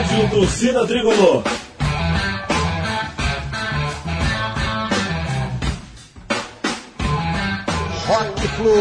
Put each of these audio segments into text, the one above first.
Rádio Torcida Tricolor. Rock Flu.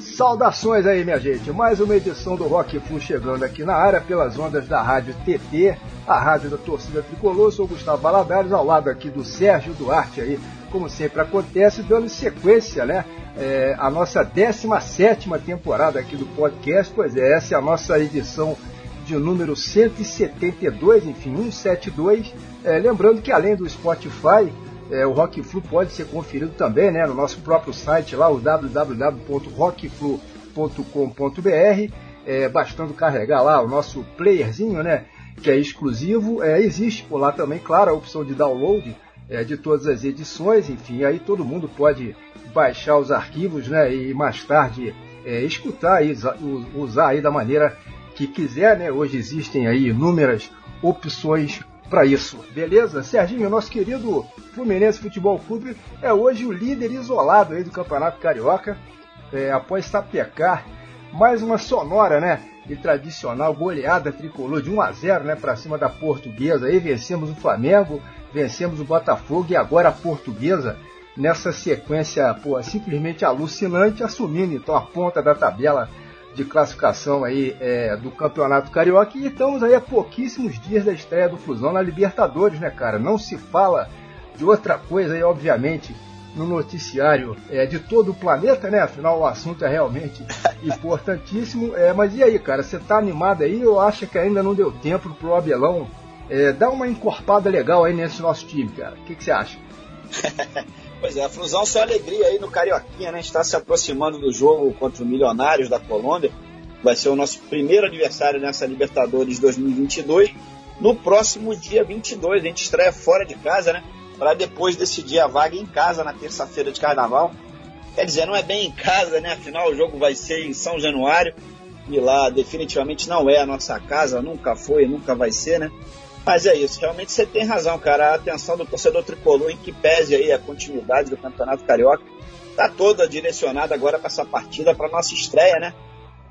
Saudações aí, minha gente. Mais uma edição do Rock Flu chegando aqui na área pelas ondas da Rádio TT, a rádio da torcida tricolor. Eu sou o Gustavo Baladares, ao lado aqui do Sérgio Duarte aí, como sempre acontece, dando sequência, né? É, a nossa 17 temporada aqui do podcast. Pois é, essa é a nossa edição de número 172, enfim, 172. É, lembrando que além do Spotify, é, o Rock Flu pode ser conferido também né, no nosso próprio site lá, o www.rockflu.com.br. É, bastando carregar lá o nosso playerzinho, né, que é exclusivo. É, existe por lá também, claro, a opção de download é, de todas as edições. Enfim, aí todo mundo pode baixar os arquivos né, e mais tarde é, escutar e usar aí da maneira que quiser. Né? Hoje existem aí inúmeras opções para isso, beleza? Serginho, nosso querido Fluminense Futebol Clube é hoje o líder isolado aí do Campeonato Carioca, é, após sapecar mais uma sonora, né? E tradicional goleada tricolor de 1 a 0, né, para cima da Portuguesa. Aí vencemos o Flamengo, vencemos o Botafogo e agora a Portuguesa nessa sequência, pô, simplesmente alucinante, assumindo então a ponta da tabela de classificação aí é, do Campeonato Carioca e estamos aí a pouquíssimos dias da estreia do Fusão na Libertadores, né, cara? Não se fala de outra coisa aí, obviamente, no noticiário é, de todo o planeta, né? Afinal, o assunto é realmente importantíssimo. É, mas e aí, cara? Você tá animado aí ou acha que ainda não deu tempo pro Abelão é, dar uma encorpada legal aí nesse nosso time, cara? O que, você acha? Pois é, a Flusão só alegria aí no Carioquinha, né? Está se aproximando do jogo contra o Milionários da Colômbia. Vai ser o nosso primeiro aniversário nessa Libertadores 2022. No próximo dia 22, a gente estreia fora de casa, né? Para depois decidir a vaga em casa na terça-feira de carnaval. Quer dizer, não é bem em casa, né? Afinal, o jogo vai ser em São Januário. E lá definitivamente não é a nossa casa, nunca foi, nunca vai ser, né? Mas é isso, realmente você tem razão, cara. A atenção do torcedor tricolor em que pese aí a continuidade do Campeonato Carioca está toda direcionada agora para essa partida, para nossa estreia, né?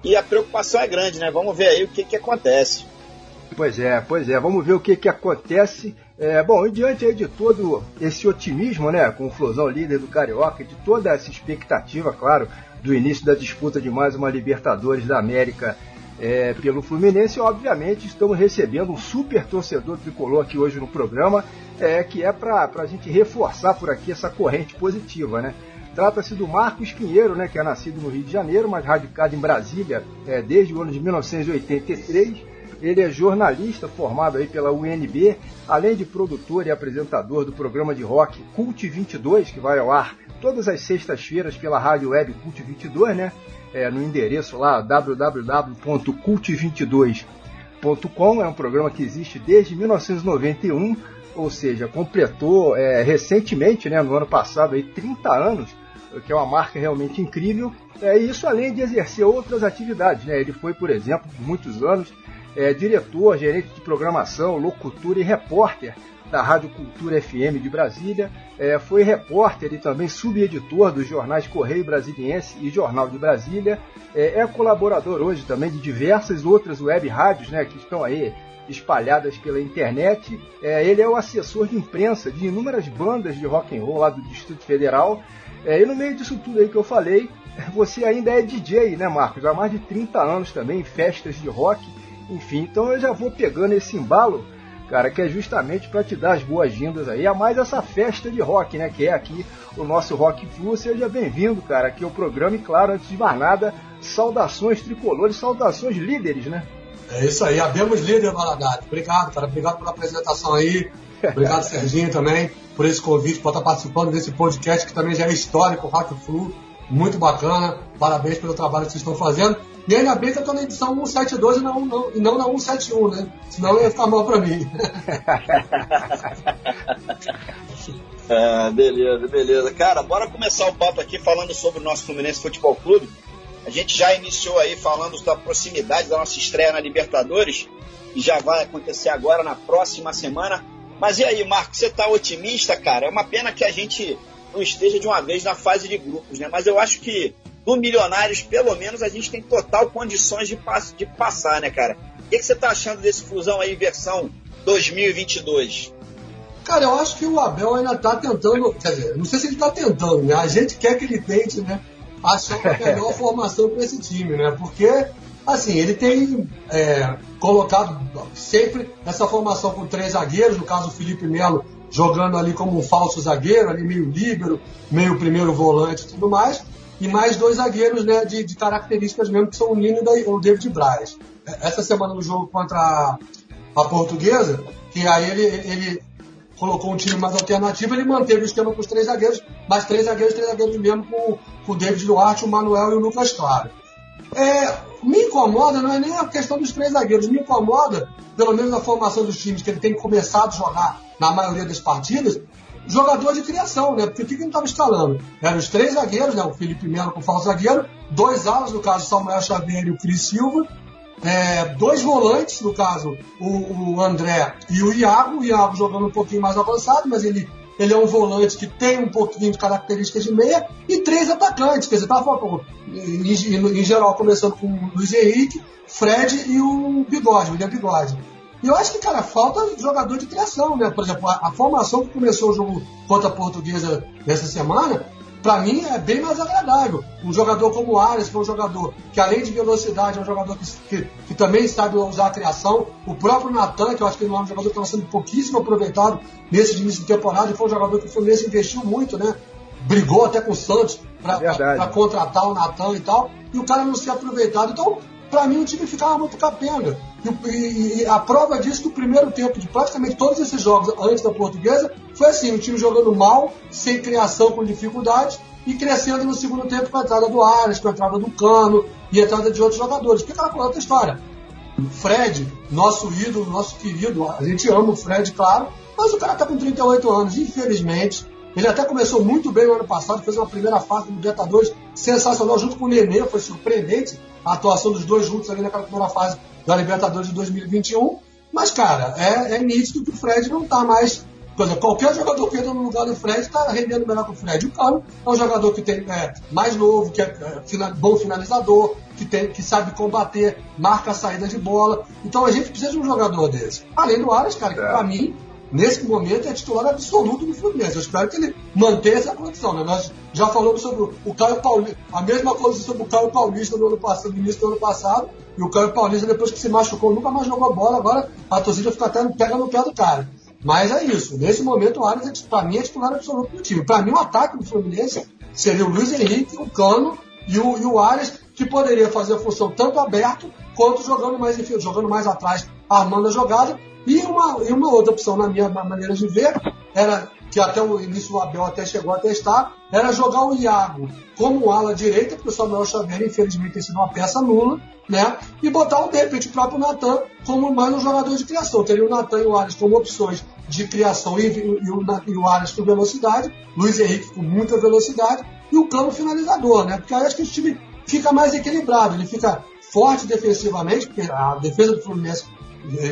E a preocupação é grande, né? Vamos ver aí o que, que acontece. Pois é, pois é, vamos ver o que, que acontece. É, bom, e diante aí de todo esse otimismo, né, com o Flusão líder do Carioca, de toda essa expectativa, claro, do início da disputa de mais uma Libertadores da América é, pelo Fluminense. Obviamente, estamos recebendo um super torcedor tricolor aqui hoje no programa, é, que é para a gente reforçar por aqui essa corrente positiva, né? Trata-se do Marcos Pinheiro, né, que é nascido no Rio de Janeiro, mas radicado em Brasília é, desde o ano de 1983. Ele é jornalista formado aí pela UNB, além de produtor e apresentador do programa de rock Cult 22, que vai ao ar todas as sextas-feiras pela rádio web Cult 22, né? É, no endereço lá www.cult22.com. É um programa que existe desde 1991, ou seja, completou é, recentemente, né, no ano passado, aí, 30 anos, que é uma marca realmente incrível. É, isso além de exercer outras atividades. Né? Ele foi, por exemplo, por muitos anos, é, diretor, gerente de programação, locutor e repórter da Rádio Cultura FM de Brasília, é, foi repórter e também subeditor dos jornais Correio Brasiliense e Jornal de Brasília, é, é, colaborador hoje também de diversas outras web rádios né, que estão aí espalhadas pela internet. É, ele é o assessor de imprensa de inúmeras bandas de rock and roll lá do Distrito Federal. É, e no meio disso tudo aí que eu falei, você ainda é DJ, né, Marcos? Há mais de 30 anos também, festas de rock, enfim. Então eu já vou pegando esse embalo cara, que é justamente para te dar as boas-vindas aí a mais essa festa de rock, né? Que é aqui o nosso Rock Flu. Seja bem-vindo, cara, aqui ao programa. E claro, antes de mais nada, saudações tricolores, saudações líderes, né? É isso aí, abemos líder, Valadares. Obrigado, cara. Obrigado pela apresentação aí. Obrigado, Serginho, também, por esse convite, por estar participando desse podcast que também já é histórico, Rock Flu. Muito bacana. Parabéns pelo trabalho que vocês estão fazendo. E ainda bem que eu tô na edição 172 e não, não, e não na 171, né? Senão ia ficar mal pra mim. ah, beleza, beleza. Cara, bora começar o papo aqui falando sobre o nosso Fluminense Futebol Clube. A gente já iniciou aí falando da proximidade da nossa estreia na Libertadores, e já vai acontecer agora na próxima semana. Mas e aí, Marco, você tá otimista, cara? É uma pena que a gente não esteja de uma vez na fase de grupos, né? Mas eu acho que no Milionários, pelo menos, a gente tem total condições de, pass de passar, né, cara? O que, que você tá achando desse Flusão aí, versão 2022? Cara, eu acho que o Abel ainda tá tentando, quer dizer, não sei se ele tá tentando, né? A gente quer que ele tente, né? Achar uma melhor formação para esse time, né? Porque, assim, ele tem é, colocado sempre essa formação com três zagueiros, no caso o Felipe Melo jogando ali como um falso zagueiro, ali meio líbero, meio primeiro volante e tudo mais, e mais dois zagueiros né, de, de características mesmo, que são o Nino e o David Braz. Essa semana no jogo contra a, a Portuguesa, que aí ele, ele colocou um time mais alternativo, ele manteve o esquema com os três zagueiros, mas três zagueiros, três zagueiros mesmo, com, com o David Duarte, o Manuel e o Lucas Claro. É, me incomoda, não é nem a questão dos três zagueiros, me incomoda, pelo menos na formação dos times, que ele tem começado a jogar na maioria das partidas, jogador de criação, né? Porque o que, ele estava escalando? Eram os três zagueiros, né? O Felipe Melo com falso zagueiro, dois alas, no caso Samuel Xavier e o Cris Silva, é, dois volantes, no caso o, o, André e o Iago, o Iago jogando um pouquinho mais avançado, mas ele, ele é um volante que tem um pouquinho de características de meia, e três atacantes, quer dizer, tá, em, em, geral começando com o Luiz Henrique, Fred e o Bigode, o William Bigode. E eu acho que, cara, falta jogador de criação, né? Por exemplo, a, a formação que começou o jogo contra a Portuguesa nessa semana, para mim é bem mais agradável. Um jogador como o Arias, que é um jogador que além de velocidade é um jogador que, que, que também sabe usar a criação. O próprio Natan, que eu acho que ele é um jogador que estava sendo pouquíssimo aproveitado nesse início de temporada, e foi um jogador que o Fluminense investiu muito, né? Brigou até com o Santos para contratar o Natan e tal, e o cara não ser aproveitado. Então, para mim o time ficava muito capenga. E, e, e, a prova disso que o primeiro tempo de praticamente todos esses jogos antes da portuguesa foi assim, o time jogando mal, sem criação, com dificuldade, e crescendo no segundo tempo com a entrada do Ares, com a entrada do Cano e a entrada de outros jogadores. Porque aquela outra história. Fred, nosso ídolo, nosso querido, a gente ama o Fred, claro, mas o cara tá com 38 anos, infelizmente. Ele até começou muito bem no ano passado, fez uma primeira fase do Libertadores sensacional junto com o Nenê, foi surpreendente a atuação dos dois juntos ali naquela primeira fase da Libertadores de 2021. Mas, cara, é, é nítido que o Fred não está mais. Coisa, qualquer jogador que entra no lugar do Fred está rendendo melhor que o Fred. O Cano é um jogador que tem é, mais novo, que é, é bom finalizador, que, tem, que sabe combater, marca a saída de bola. Então a gente precisa de um jogador desse. Além do Aras, cara, que é. para mim nesse momento, é titular absoluto do Fluminense. Eu espero que ele mantenha essa condição. Né? Nós já falamos sobre o Caio Paulista, a mesma coisa sobre o Caio Paulista no, ano passado, no início do ano passado, e o Caio Paulista, depois que se machucou, nunca mais jogou bola, agora a torcida fica até pega no pé do cara. Mas é isso. Nesse momento, o Arias, é, para mim, é titular absoluto do time. Para mim, o ataque do Fluminense seria o Luiz Henrique, o Cano e o, e o que poderia fazer a função tanto aberto quanto jogando mais, enfim, jogando mais atrás, armando a jogada, e uma, e uma outra opção, na minha maneira de ver, era que até o início o Abel até chegou a testar, era jogar o Iago como ala direita, porque o Samuel Xavier, infelizmente, tem sido uma peça nula, né? E botar, de repente, o próprio Natan como mais um jogador de criação. Teria o Natan e o Ares como opções de criação e, e, o, e o Ares com velocidade, Luiz Henrique com muita velocidade, e o Cano finalizador, né? Porque aí acho que o time fica mais equilibrado, ele fica forte defensivamente, porque a defesa do Fluminense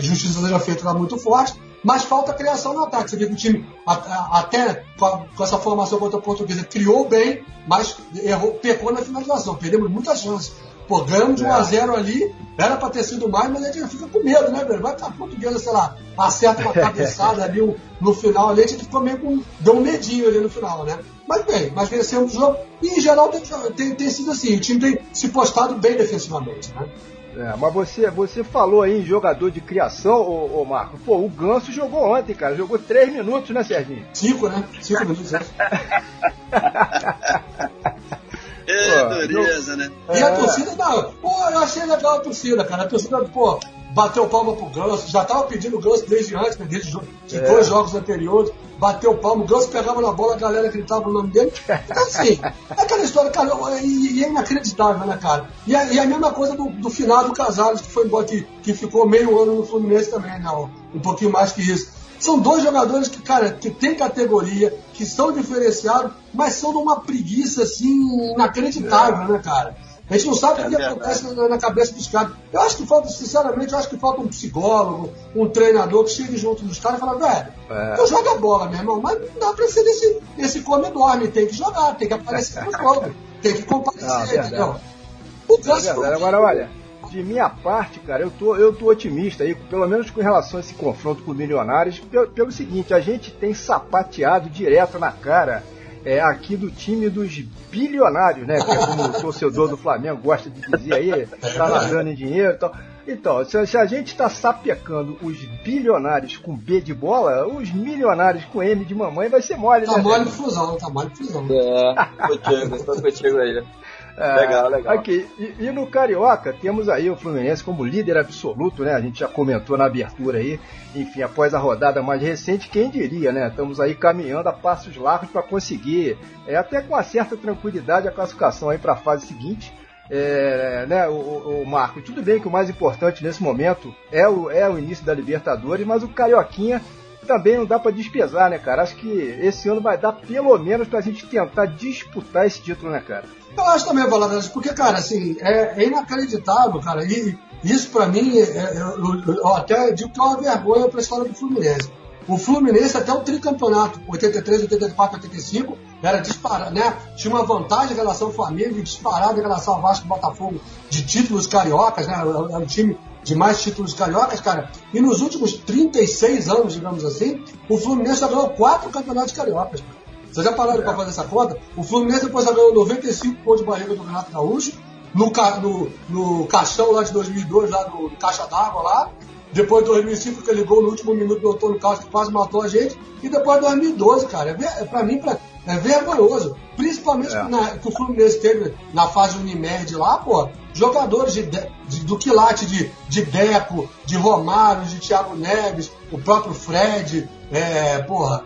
justiça seja feita está muito forte, mas falta criação no ataque. Você vê que o time, até com essa formação contra a portuguesa, criou bem, mas errou, pecou na finalização. Perdemos muitas chances. Pô, ganhamos de 1 a 0 ali, era para ter sido mais, mas a gente fica com medo, né, velho? Vai que a portuguesa, sei lá, acerta uma cabeçada ali no final ali, a gente ficou meio com. deu um medinho ali no final, né? Mas bem, mas vencemos o jogo. E em geral tem, tem, tem sido assim, o time tem se postado bem defensivamente, né? É, mas você, você falou aí em jogador de criação, ô, ô, Marco. Pô, o Ganso jogou ontem, cara. Jogou três minutos, né, Serginho? Cinco, né? Cinco minutos, né? É, dureza, né? E a torcida, não. Pô, eu achei legal a torcida, cara. A torcida, pô, bateu palma pro Ganso, já tava pedindo o Ganso desde antes, né, desde de é. dois jogos anteriores, bateu palma, o Ganso pegava na bola, a galera gritava o nome dele. Então, assim, é aquela história, cara, e, e é inacreditável, né, cara? E a, e a mesma coisa do, do final do Casares, que foi embora, que, que ficou meio ano no Fluminense também, né? Um pouquinho mais que isso. São dois jogadores que, cara, que tem categoria, que são diferenciados, mas são de uma preguiça, assim, inacreditável, é. né, cara? A gente não sabe o que acontece na, na, cabeça dos caras. Eu acho que falta, sinceramente, eu acho que falta um psicólogo, um treinador que chegue junto dos caras e fala, velho, é. eu jogo a bola, meu irmão, mas não dá pra ser esse, esse come-dorme, tem que jogar, tem que aparecer no jogo, tem que comparecer, entendeu? O. É Agora, olha, de minha parte, cara, eu tô, eu tô otimista aí, pelo menos com relação a esse confronto com o Milionários, pelo, pelo seguinte, a gente tem sapateado direto na cara é, aqui do time dos bilionários, né? Que é como o torcedor do Flamengo gosta de dizer aí, tá nadando em dinheiro e tal. Então, se, se a gente está sapecando os bilionários com B de bola, os milionários com M de mamãe vai ser mole, tá né? Tá mole fusão, tá mole fusão. É, contigo, tô contigo aí. É, legal, legal. Aqui, e, e, no Carioca, temos aí o Fluminense como líder absoluto, né? A gente já comentou na abertura aí. Enfim, após a rodada mais recente, quem diria, né? Estamos aí caminhando a passos largos para conseguir, é, até com uma certa tranquilidade, a classificação aí para a fase seguinte. É, né, o, o, Marco, tudo bem que o mais importante nesse momento é o, é o início da Libertadores, mas o Carioquinha também não dá para despesar, né, cara? Acho que esse ano vai dar pelo menos pra gente tentar disputar esse título, né, cara? Eu acho também, Valadares, porque, cara, assim, é, é inacreditável, cara. E isso para mim, é, é, eu, eu, até digo que é uma vergonha para a história do Fluminense. O Fluminense, até o tricampeonato, 83, 84, 85, era disparado, né? Tinha uma vantagem em relação ao Flamengo disparado em relação ao Vasco e Botafogo de títulos cariocas, né? Era um time de mais títulos cariocas, cara. E nos últimos 36 anos, digamos assim, o Fluminense já ganhou quatro campeonatos cariocas. Cara. Vocês já pararam é. para fazer essa conta? O Fluminense depois já ganhou 95 pontos de barriga do Renato Gaúcho, no, no, no caixão lá de 2002, lá no, no caixa d'água lá. Depois de 2005, que ele ligou no último minuto do Antônio Carlos, que quase matou a gente. E depois de 2012, cara. É, é, pra mim, pra, é vergonhoso. Principalmente é. na, que o Fluminense teve na fase Unimed lá, pô. Jogadores de, de, do quilate de, de Deco, de Romário, de Thiago Neves, o próprio Fred, é, porra,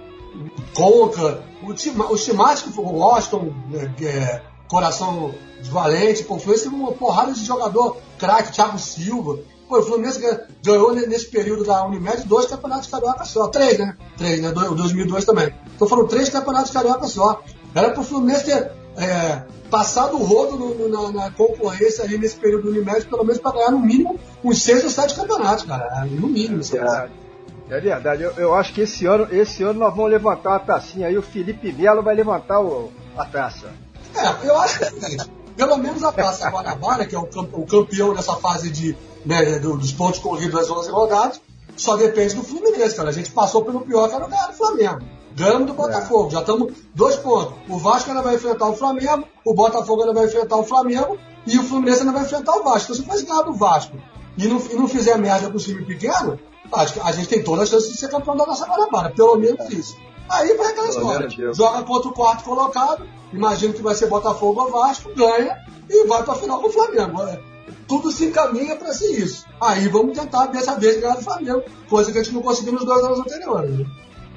Conca, o, time, os o Washington, é, é, Coração de Valente, pô, o Fluminense uma porrada de jogador craque, Thiago Silva. Pô, o Fluminense ganhou nesse período da Unimed dois campeonatos carioca só. Três, né? Três, né? O 2002 também. Então foram três campeonatos carioca só. Era pro Fluminense ter é, passado o rodo no, no, na, na, concorrência ali nesse período do Unimed, pelo menos para ganhar no mínimo uns seis ou sete campeonatos, cara. No mínimo, é, é verdade, eu, eu, acho que esse ano, esse ano nós vamos levantar a tacinha aí, o Felipe Melo vai levantar o, a taça. É, eu acho que pelo menos a taça Guanabara, que é o, o campeão dessa fase de, né, dos pontos corridos das 11 rodadas, só depende do Fluminense, cara. A gente passou pelo pior que era do Flamengo. Ganhamos do Botafogo, é. já estamos dois pontos. O Vasco ainda vai enfrentar o Flamengo, o Botafogo ainda vai enfrentar o Flamengo e o Fluminense ainda vai enfrentar o Vasco. Então, se fosse ganhar do Vasco e não, e não fizer merda com o time pequeno, acho que a gente tem toda a chance de ser campeão da nossa Guanabara, pelo menos isso. Aí vai aquela história. Joga contra o quarto colocado, imagino que vai ser Botafogo ou Vasco, ganha e vai para a final com o Flamengo. É, tudo se encaminha para ser isso. Aí vamos tentar dessa vez ganhar do Flamengo, coisa que a gente não conseguiu nos dois anos anteriores.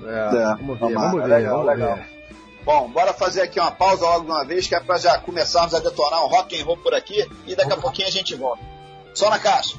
É, é, vamos ver, vamos ver, legal, vamos legal. ver. Bom, bora fazer aqui uma pausa logo de uma vez, que é para já começarmos a detonar um rock and roll por aqui e daqui a pouquinho a gente volta. Só na caixa.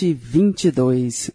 Volt 22. She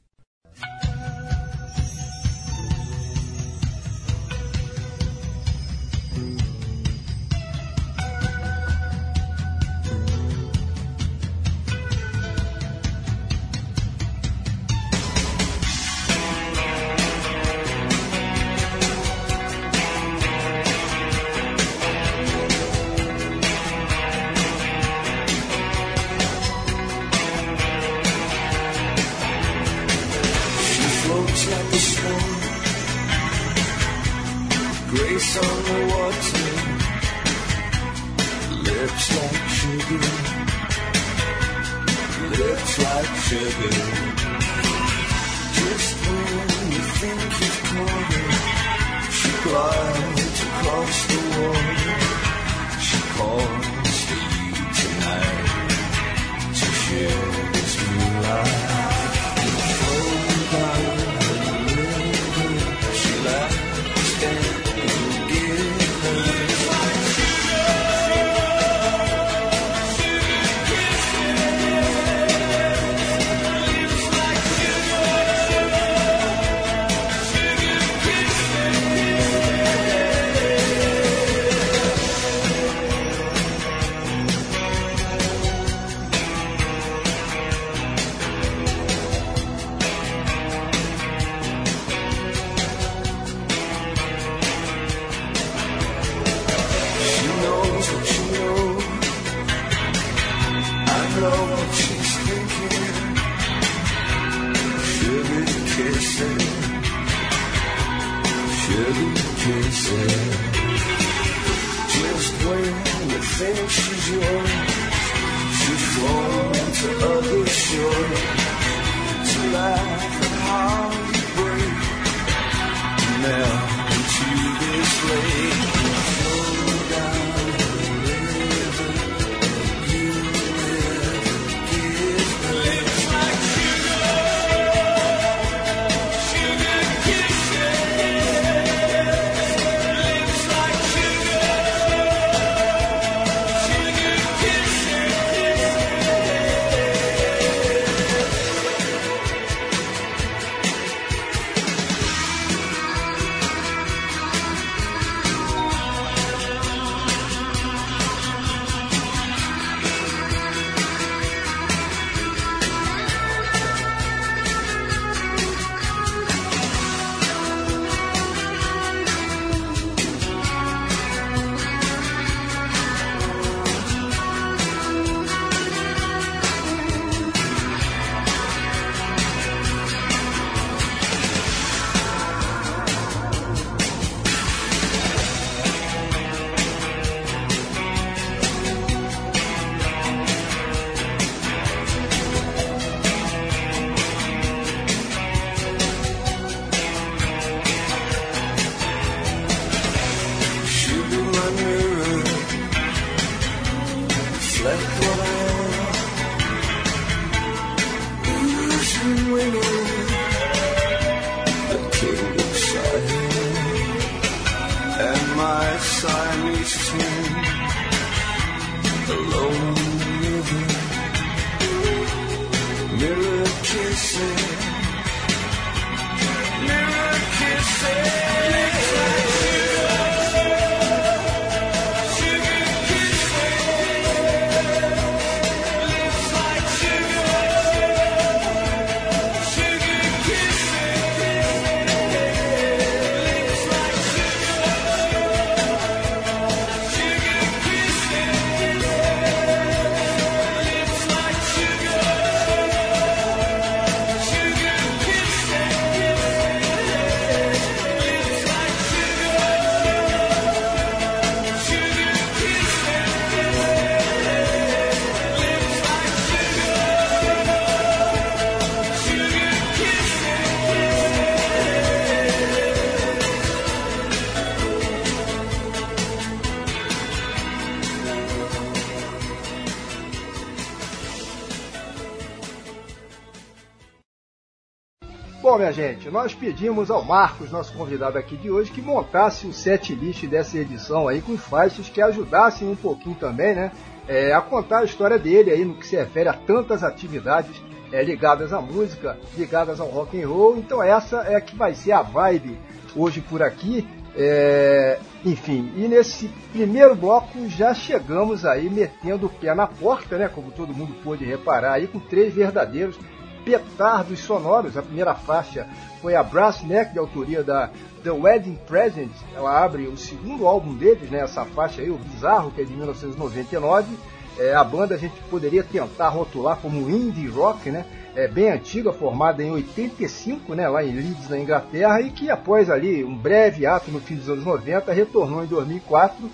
minha gente, nós pedimos ao Marcos, nosso convidado aqui de hoje, que montasse o set list dessa edição aí com faixas que ajudassem um pouquinho também, né? é, a contar a história dele aí no que se refere a tantas atividades é, ligadas à música, ligadas ao rock and roll. Então essa é que vai ser a vibe hoje por aqui. É, enfim, e nesse primeiro bloco já chegamos aí metendo o pé na porta, né? Como todo mundo pôde reparar aí, com três verdadeiros petardos sonoros. A primeira faixa foi a Brass Neck, de autoria da The Wedding Present. Ela abre o segundo álbum deles, né? Essa faixa aí, o Bizarro, que é de 1999. É, a banda a gente poderia tentar rotular como indie rock, né? É bem antiga, formada em 85, né, lá em Leeds, na Inglaterra, e que após ali um breve ato no fim dos anos 90 retornou em 2004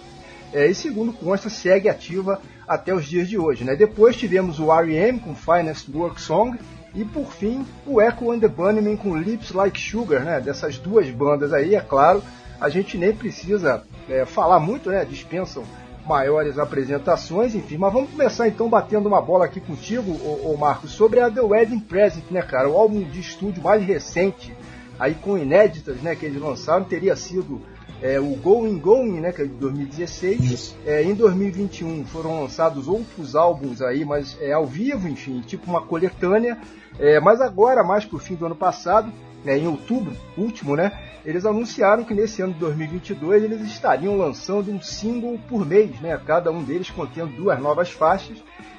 é, e segundo consta segue ativa até os dias de hoje. Né? Depois tivemos o R.E.M. com Finest Work Song e por fim o Echo and the Bunnymen com Lips Like Sugar, né? Dessas duas bandas aí, é claro, a gente nem precisa é, falar muito, né? Dispensam maiores apresentações, enfim. Mas vamos começar então batendo uma bola aqui contigo, ô, ô Marcos, sobre a The Wedding Present, né, cara? O álbum de estúdio mais recente, aí com inéditas, né, que eles lançaram, teria sido é, o Going Going, né, que é de 2016. É, em 2021 foram lançados outros álbuns aí, mas é ao vivo, enfim, tipo uma coletânea. É, mas agora, mais pro fim do ano passado, né, em outubro, último, né, eles anunciaram que nesse ano de 2022 eles estariam lançando um single por mês, né, cada um deles contendo duas novas faixas,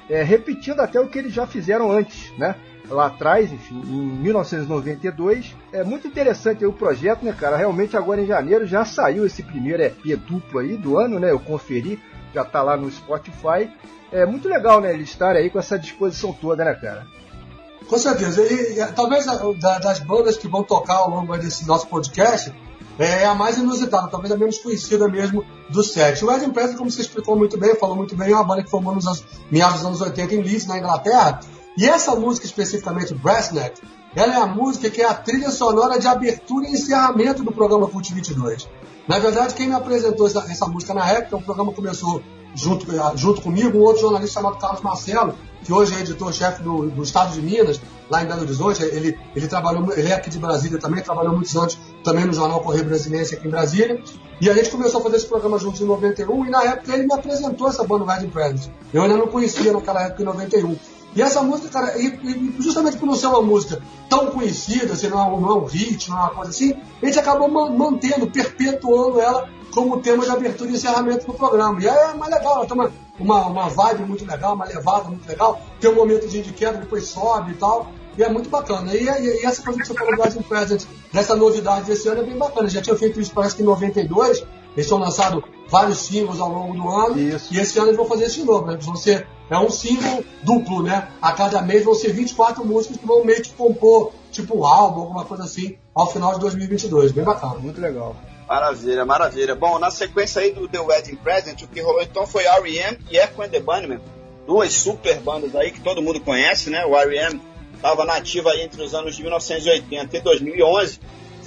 é, repetindo até o que eles já fizeram antes, né, lá atrás, enfim, em 1992. É muito interessante o projeto, né, cara? Realmente agora em janeiro já saiu esse primeiro EP duplo aí do ano, né? Eu conferi, já tá lá no Spotify. É muito legal, né, eles estarem aí com essa disposição toda, né, cara? Com certeza. E, e talvez a, da, das bandas que vão tocar ao longo desse nosso podcast é a mais inusitada, talvez a menos conhecida mesmo do set. O Ed Presley, como você explicou muito bem, falou muito bem, é uma banda que formou nos meados dos anos 80 em Leeds, na Inglaterra. E essa música especificamente, Brassnet, ela é a música que é a trilha sonora de abertura e encerramento do programa Cult 22. Na verdade, quem me apresentou essa, essa música na época, o programa começou junto, junto comigo, um outro jornalista chamado Carlos Marcelo, que hoje é editor-chefe do, do, Estado de Minas, lá em Belo Horizonte. Ele, ele trabalhou, ele é aqui de Brasília também, trabalhou muitos anos também no jornal Correio Brasilense aqui em Brasília. E a gente começou a fazer esse programa juntos em 91 e na época ele me apresentou essa banda Wedding Presents. Eu ainda não conhecia naquela época em 91. E essa música, cara, e, e justamente por não ser uma música tão conhecida, assim, não, é, não é um hit, não é uma coisa assim, a gente acabou mantendo, perpetuando ela como tema de abertura e encerramento do programa. E é mais legal, ela tem uma, uma, uma vibe muito legal, uma levada muito legal, tem um momento de queda, depois sobe e tal. E é muito bacana. E, e, e essa coisa que você falou do Present, dessa novidade desse ano, é bem bacana. Já tinha feito isso, parece que em 92, eles tinham lançado vários singles ao longo do ano. Isso. E esse ano eles vão fazer isso de novo. Né? Eles vão ser, é um single duplo, né? A cada mês vão ser 24 músicas que vão meio que compor, tipo um álbum, alguma coisa assim, ao final de 2022. Bem bacana. Muito legal. Maravilha, maravilha. Bom, na sequência aí do The Wedding Present, o que rolou então foi R.E.M. e Echo and the Bunnymen. Duas super bandas aí que todo mundo conhece, né? O R.E.M. estava nativa aí entre os anos de 1980 e 2011.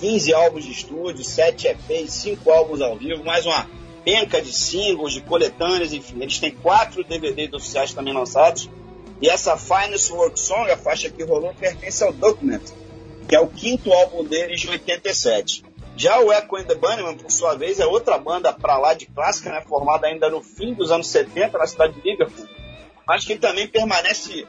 15 álbuns de estúdio, 7 EPs, 5 álbuns ao vivo, mais uma penca de singles, de coletâneas, enfim. Eles têm quatro DVDs oficiais também lançados. E essa Finest Work Song, a faixa que rolou, pertence ao Document, que é o quinto álbum deles de 87. Já o Echo and the Bunnymen, por sua vez, é outra banda pra lá de clássica, né, formada ainda no fim dos anos 70 na cidade de Liverpool, mas que também permanece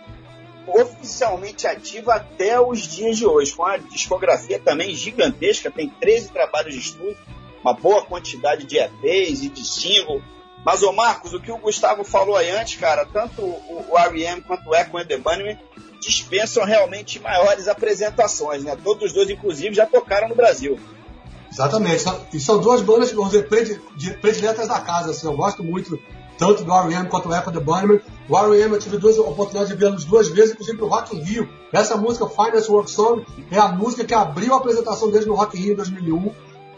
oficialmente ativa até os dias de hoje, com a discografia também gigantesca, tem 13 trabalhos de estúdio, uma boa quantidade de EPs e de single. Mas, ô Marcos, o que o Gustavo falou aí antes, cara, tanto o, o R.E.M. quanto o Echo and the Bunnymen dispensam realmente maiores apresentações, né? Todos os dois, inclusive, já tocaram no Brasil. Exatamente. E são duas bandas, vamos dizer, prediletas da casa. Assim, eu gosto muito tanto do R.E.M. quanto do Echo the Bunnymen. O R.E.M. eu tive duas oportunidades de vê-los duas vezes, inclusive pro Rock in Rio. Essa música, Finest Work Song, é a música que abriu a apresentação deles no Rock in Rio em 2001.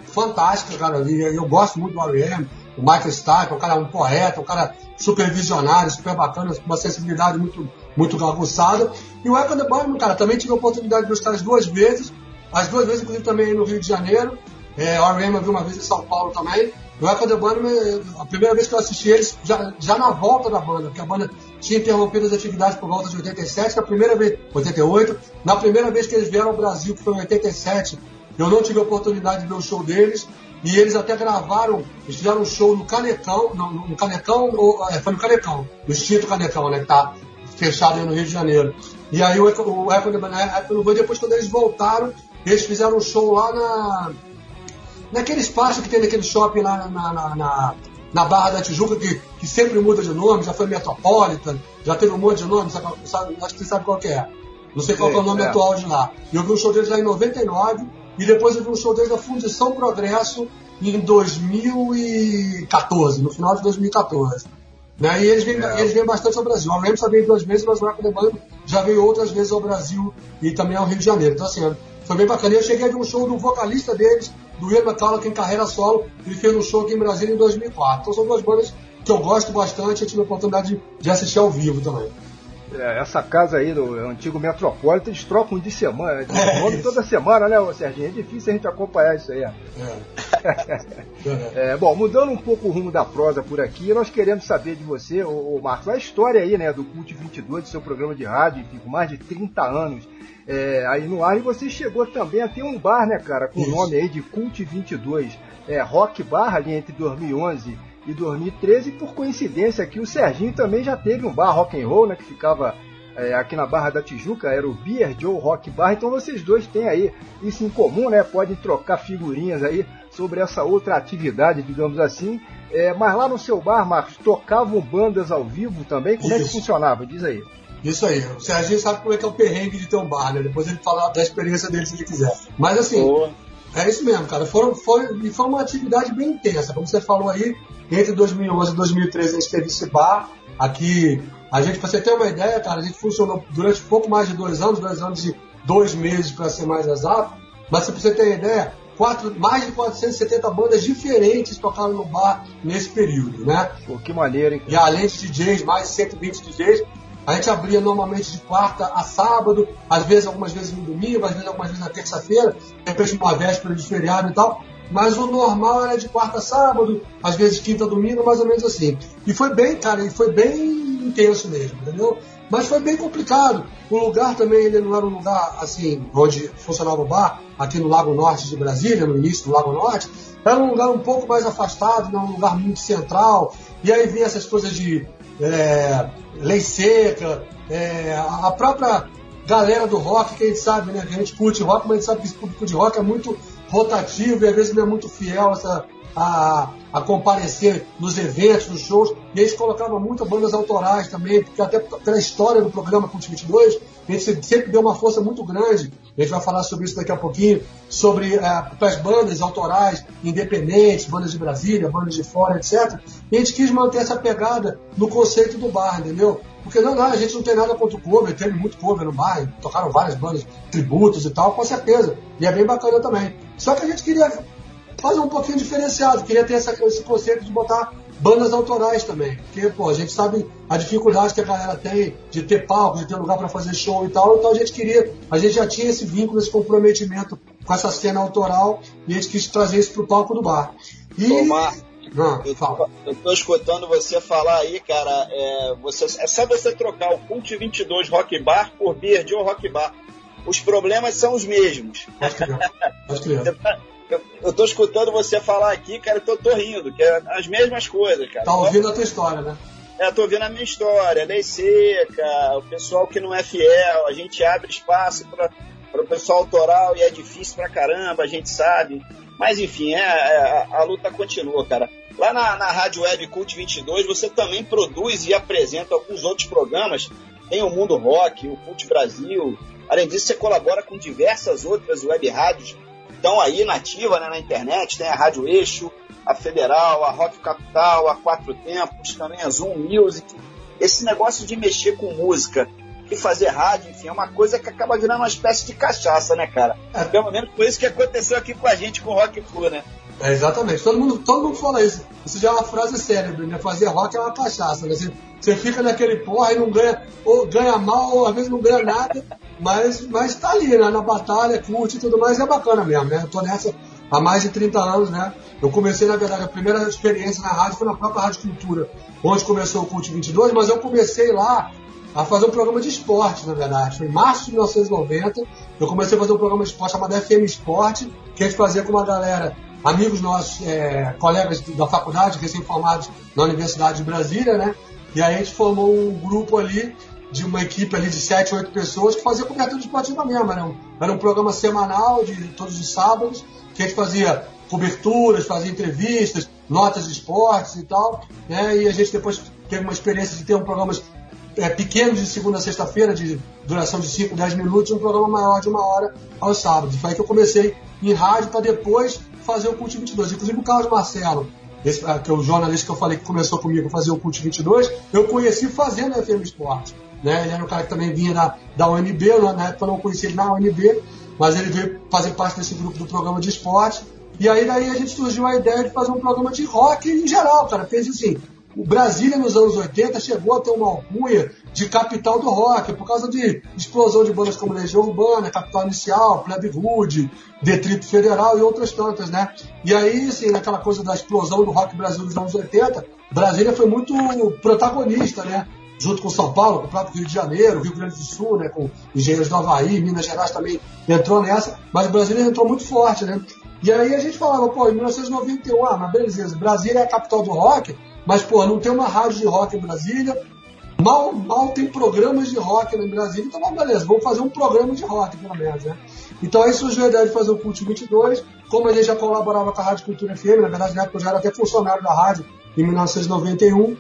Fantástica, cara. E eu gosto muito do R.E.M. O Michael Stipe, o cara é um poeta, um cara super visionário, super bacana, com uma sensibilidade muito, muito aguçada. E o Echo the Bunnymen, cara, também tive a oportunidade de ver os caras duas vezes. As duas vezes, inclusive, também no Rio de Janeiro. É, o R.E.M. eu vi uma vez em São Paulo também. O Echo the Bunnymen, a primeira vez que eu assisti eles, já, já na volta da banda, porque a banda tinha interrompido as atividades por volta de 87, que a primeira vez, 88, na primeira vez que eles vieram ao Brasil, que foi em 87, eu não tive a oportunidade de ver o show deles, e eles até gravaram, eles fizeram um show no Canecão, no, no Canecão, ou, é, foi no Canecão, no extinto Canecão, né, que tá fechado aí no Rio de Janeiro. E aí o, Echo- the Bunny, Echo the Bunny, depois quando eles voltaram, eles fizeram um show lá na. Naquele espaço que tem naquele shopping lá na, na, na, na Barra da Tijuca, que, que sempre muda de nome, já foi Metropolitan, já teve um monte de nome, sabe, sabe- acho que você sabe qual que é. Não sei qual que é o nome É. atual de lá. E eu vi um show deles lá em 99, e depois eu vi um show deles da Fundição Progresso em 2014, no final de 2014. Né? E eles vêm, É. eles vêm bastante ao Brasil. A Rams só veio duas vezes, mas o the Bunny já veio outras vezes ao Brasil e também ao Rio de Janeiro. Então, assim, foi bem bacana. Eu cheguei a ver um show do vocalista deles, do Ian McCulloch, em carreira solo. Ele fez um show aqui em Brasília em 2004. Então, são duas bandas que eu gosto bastante e eu tive a oportunidade de, de assistir ao vivo também. É, essa casa aí do antigo Metropolitan, eles trocam de semana, de É, toda semana, né, Serginho? É difícil a gente acompanhar isso aí. É. É, bom, mudando um pouco o rumo da prosa por aqui, nós queremos saber de você, ô, ô Marcos, a história aí, né, do Cult 22, do seu programa de rádio, enfim, com mais de 30 anos é, aí no ar, e você chegou também a ter um bar, né, cara, com o Isso. nome aí de Cult 22, é, Rock Bar, ali entre 2011 e 2013, e por coincidência aqui, o Serginho também já teve um bar rock and roll, né, que ficava é, aqui na Barra da Tijuca, era o Beer Joe Rock Bar, então vocês dois têm aí isso em comum, né? Podem trocar figurinhas aí sobre essa outra atividade, digamos assim. É, mas lá no seu bar, Marcos, tocavam bandas ao vivo também? Como é que Isso. funcionava? Diz aí. Isso aí. O Serginho sabe como é que é o perrengue de ter um bar, né? Depois ele fala da experiência dele se ele quiser. Mas assim, Boa. É isso mesmo, cara. Foram, foi, e foi uma atividade bem intensa. Como você falou aí, entre 2011 e 2013 a gente teve esse bar aqui. A gente, pra você ter uma ideia, cara, a gente funcionou durante pouco mais de dois anos, dois anos e dois meses para ser mais exato. Mas se você ter ideia, quatro, mais de 470 bandas diferentes tocaram no bar nesse período, né? Pô, que maneiro, hein? E além de DJs, mais de 120 DJs, a gente abria normalmente de quarta a sábado, às vezes algumas vezes no domingo, às vezes algumas vezes na terça-feira, de repente uma véspera de feriado e tal. Mas o normal era de quarta a sábado, às vezes quinta a domingo, mais ou menos assim. E foi bem, cara, e foi bem intenso mesmo, entendeu? Mas foi bem complicado. O lugar também ele não era um lugar assim, onde funcionava o bar, aqui no Lago Norte de Brasília, no início do Lago Norte. Era um lugar um pouco mais afastado, não um lugar muito central. E aí vinha essas coisas de é, lei seca, é, a própria galera do rock, que a gente sabe, né? Que a gente curte rock, mas a gente sabe que esse público de rock é muito rotativo e às vezes não é muito fiel a, essa- a, a comparecer nos eventos, nos shows. E eles colocavam muitas bandas autorais também, porque até pela história do programa Cult 22, a gente se- sempre deu uma força muito grande. A gente vai falar sobre isso daqui a pouquinho, sobre é, as bandas autorais, independentes, bandas de Brasília, bandas de fora, etc. E a gente quis manter essa pegada no conceito do bar, entendeu? Porque não, não, a gente não tem nada contra o cover, teve muito cover no bar, tocaram várias bandas, tributos e tal, com certeza. E é bem bacana também. Só que a gente queria fazer um pouquinho diferenciado, queria ter essa- esse conceito de botar bandas autorais também. Porque, pô, a gente sabe a dificuldade que a galera tem de ter palco, de ter lugar para fazer show e tal, então a gente queria, a gente já tinha esse vínculo, esse comprometimento com essa cena autoral e a gente quis trazer isso pro palco do bar. E. Ô, Marcos, Ah, Eu tô, eu tô escutando você falar aí, cara. É, você, é só você trocar o Cult 22 Rock Bar por Beer Joe Rock Bar. Os problemas são os mesmos. Pode crer. Pode crer. Eu, eu tô escutando você falar aqui, cara, eu tô, rindo, que é as mesmas coisas, cara. Tá ouvindo a tua história, né? É, tô ouvindo a minha história, lei seca, o pessoal que não é fiel, a gente abre espaço para o pessoal autoral e é difícil pra caramba, a gente sabe. Mas enfim, é, é, a, a luta continua, cara. Lá na, na Rádio Web Cult 22, você também produz e apresenta alguns outros programas. Tem o Mundo Rock, o Cult Brasil. Além disso, você colabora com diversas outras web rádios estão aí nativa né, na internet. Tem a Rádio Eixo, a Federal, a Rock Capital, a Quatro Tempos, também a Zoom Music. Esse negócio de mexer com música e fazer rádio, enfim, é uma coisa que acaba virando uma espécie de cachaça, né, cara? É. Pelo menos foi isso que aconteceu aqui com a gente, com o Rock Flu, né? É, exatamente. Todo mundo, todo mundo fala isso. Isso já é uma frase célebre, né? Fazer rock é uma cachaça, né? Você, você fica naquele porra e não ganha, ou ganha mal, ou às vezes não ganha nada, mas, mas tá ali, né? Na batalha, curte e tudo mais, é bacana mesmo, né? Eu tô nessa há mais de 30 anos, né? Eu comecei, na verdade, a primeira experiência na rádio foi na própria Rádio Cultura, onde começou o Cult 22, mas eu comecei lá a fazer um programa de esporte, na verdade. Foi em março de 1990, eu comecei a fazer um programa de esporte chamado FM Esporte, que a gente fazia com uma galera, amigos nossos, é, colegas da faculdade, recém-formados na Universidade de Brasília, né? E aí a gente formou um grupo ali de uma equipe ali de 7, 8 pessoas que fazia cobertura esportiva mesmo. Era um, era um programa semanal de todos os sábados, que a gente fazia coberturas, fazia entrevistas, notas de esportes e tal. Né? E a gente depois teve uma experiência de ter um programa é, pequeno de segunda a sexta-feira, de duração de 5, 10 minutos, e um programa maior de uma hora aos sábados. Foi aí que eu comecei em rádio para depois fazer o Cult 22. Inclusive o Carlos Marcelo, esse, ah, que é o jornalista que eu falei que começou comigo a fazer o Cult 22, eu conheci fazendo a FM Esporte. Né? Ele era um cara que também vinha da, da UNB, na época eu não conhecia ele na UNB, mas ele veio fazer parte desse grupo do programa de esporte. E aí daí a gente surgiu a ideia de fazer um programa de rock em geral, cara. Fez assim, o Brasília nos anos 80 chegou a ter uma alcunha de capital do rock, por causa de explosão de bandas como Legião Urbana, Capital Inicial, Plebe Hood, Detrito Federal e outras tantas, né? E aí, assim, naquela coisa da explosão do rock Brasil nos anos 80, Brasília foi muito protagonista, né? Junto com São Paulo, com o próprio Rio de Janeiro, Rio Grande do Sul, né? Com Engenheiros do Havaí, Minas Gerais também entrou nessa, mas Brasília entrou muito forte, né? E aí a gente falava, pô, em 1991, ah, mas beleza, Brasília é a capital do rock, mas, pô, não tem uma rádio de rock em Brasília, mal, mal tem programas de rock em Brasília, então, beleza, vamos fazer um programa de rock, pelo menos, né? Então aí surgiu a ideia de fazer o Cult 22, como a gente já colaborava com a Rádio Cultura FM, na verdade na época eu já era até funcionário da rádio, em 1991,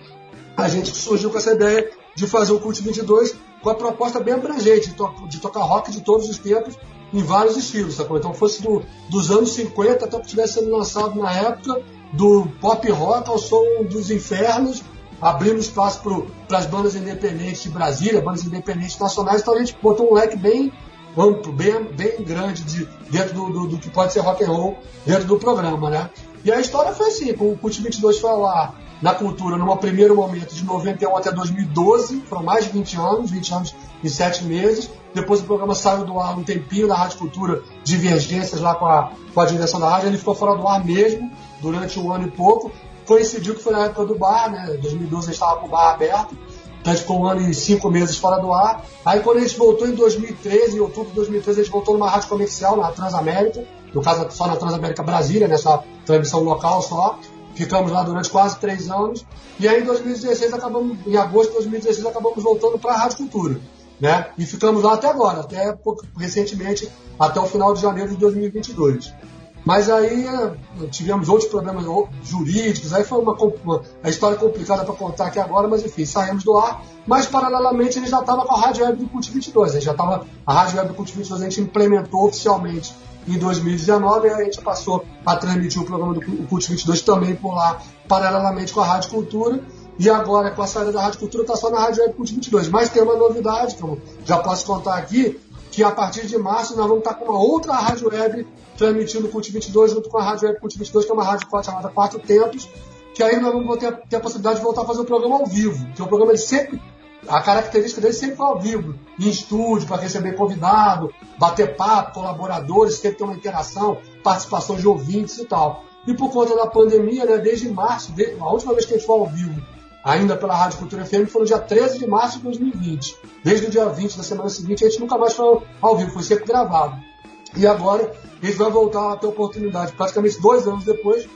a gente surgiu com essa ideia de fazer o Cult 22 com a proposta bem abrangente, de, to de tocar rock de todos os tempos, em vários estilos, sacou? Então fosse do, dos anos 50 até que estivesse sendo lançado na época, do pop rock ao som dos infernos, abrindo espaço para as bandas independentes de Brasília, bandas independentes nacionais, então a gente botou um leque bem amplo, bem, bem grande de, dentro do, do, do, que pode ser rock and roll dentro do programa, né? E a história foi assim, o Cult 22 foi lá na cultura, num primeiro momento de 91 até 2012, foram mais de 20 anos, 20 anos e 7 meses. Depois o programa saiu do ar um tempinho da Rádio Cultura, divergências lá com a, com a direção da rádio, ele ficou fora do ar mesmo, durante um ano e pouco. Coincidiu que foi na época do bar, né? 2012 a gente estava com o bar aberto, então a gente ficou um ano e cinco meses fora do ar. Aí quando a gente voltou em 2013, em outubro de 2013, a gente voltou numa rádio comercial, na Transamérica, no caso só na Transamérica Brasília, nessa transmissão local só. Ficamos lá durante quase três anos. E aí em 2016 acabamos, em agosto de 2016, acabamos voltando para a Rádio Cultura. Né? E ficamos lá até agora, até recentemente, até o final de janeiro de 2022. Mas aí eh, tivemos outros problemas jurídicos, aí foi uma, uma a história complicada para contar aqui agora, mas enfim, saímos do ar. Mas paralelamente ele já estava com a Rádio Web do Cult 22, ele já estava, a Rádio Web do Cult 22 a gente implementou oficialmente em 2019 e a gente passou a transmitir o programa do Cult 22 também por lá, paralelamente com a Rádio Cultura. E agora, com a saída da Rádio Cultura, está só na Rádio Web Cult 22. Mas tem uma novidade que eu já posso contar aqui, que a partir de março nós vamos estar com uma outra rádio web transmitindo o Cult 22 junto com a rádio web Cult 22, que é uma rádio chamada Quatro Tempos, que aí nós vamos ter, ter, a possibilidade de voltar a fazer o programa ao vivo, que é um programa de sempre a característica dele sempre foi ao vivo, em estúdio, para receber convidado, bater papo, colaboradores, sempre ter uma interação, participação de ouvintes e tal. E por conta da pandemia, né, desde março, a última vez que a gente foi ao vivo ainda pela Rádio Cultura FM, foi no dia 13 de março de 2020. Desde o dia 20 da semana seguinte, a gente nunca mais foi ao vivo, foi sempre gravado. E agora, a gente vai voltar a ter oportunidade, praticamente dois anos depois,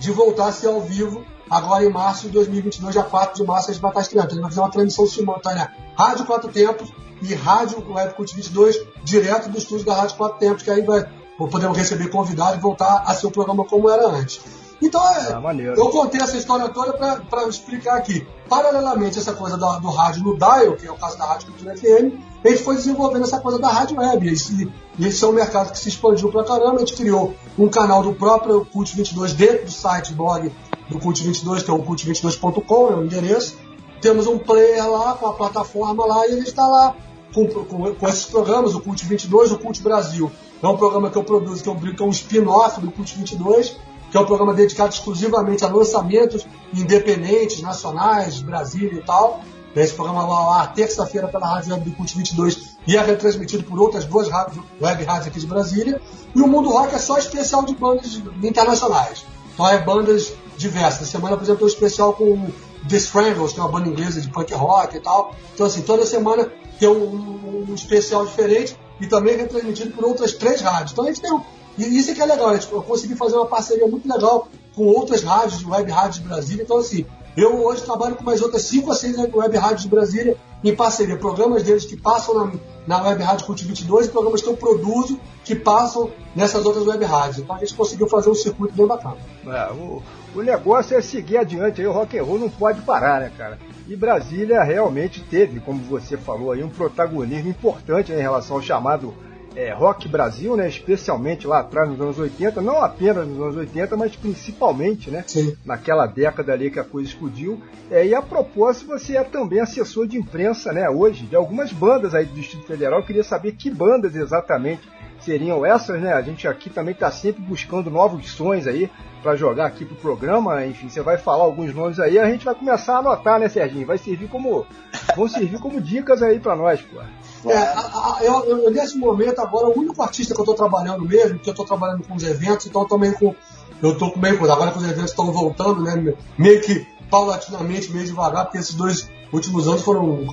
de voltar a ser ao vivo, agora em março de 2022, dia 4 de março, a gente vai estar estreando. A gente vai fazer uma transmissão simultânea Rádio Quatro Tempos e Rádio Web Cult 22, direto do estúdio da Rádio Quatro Tempos, que aí vai, podemos receber convidados e voltar a ser o programa como era antes. Então, é, ah, eu contei essa história toda para explicar aqui. Paralelamente, essa coisa do, do rádio no dial, que é o caso da Rádio Cultura FM, a gente foi desenvolvendo essa coisa da rádio web. E esse, esse é um mercado que se expandiu pra caramba. A gente criou um canal do próprio Cult 22 dentro do site blog do Cult 22, que é o cult22.com, é o endereço. Temos um player lá, com a plataforma lá, e ele está lá com, com, com, esses programas, o Cult 22, o Cult Brasil. É um programa que eu produzo, que é um, que é um spin-off do Cult 22 que é um programa dedicado exclusivamente a lançamentos independentes, nacionais, Brasília e tal. Esse programa vai lá terça-feira pela Rádio Web do Cult 22 e é retransmitido por outras duas rádios, web rádios aqui de Brasília. E o Mundo Rock é só especial de bandas internacionais. Então é bandas diversas. Na semana, por exemplo, um especial com The Strangles, que é uma banda inglesa de punk rock e tal. Então, assim, toda semana tem um, um especial diferente e também retransmitido por outras três rádios. Então a gente tem um, e isso é que é legal, né? tipo, eu consegui fazer uma parceria muito legal com outras rádios, web rádios de Brasília. Então, assim, eu hoje trabalho com mais outras cinco ou seis web rádios de Brasília em parceria. Programas deles que passam na, na Web Rádio Cult 22 e programas que eu produzo que passam nessas outras web rádios. Então a gente conseguiu fazer um circuito bem bacana. É, o, o negócio é seguir adiante aí, o rock and roll não pode parar, né, cara? E Brasília realmente teve, como você falou aí, um protagonismo importante né, em relação ao chamado é, Rock Brasil, né, especialmente lá atrás nos anos 80, não apenas nos anos 80, mas principalmente né, Sim. naquela década ali que a coisa explodiu. É, e a propósito, você é também assessor de imprensa né, hoje de algumas bandas aí do Distrito Federal. Eu queria saber que bandas exatamente seriam essas, né? A gente aqui também está sempre buscando novos sons aí para jogar aqui pro programa. Enfim, você vai falar alguns nomes aí, a gente vai começar a anotar, né, Serginho? Vai servir como vão servir como dicas aí para nós, pô. É, a- a- eu, eu- nesse momento agora, o único artista que eu estou trabalhando mesmo, que eu estou trabalhando com os eventos, então meio com. Eu tô com meio com. Agora que os eventos estão voltando, né? Meio que paulatinamente, meio devagar, porque esses dois últimos anos foram.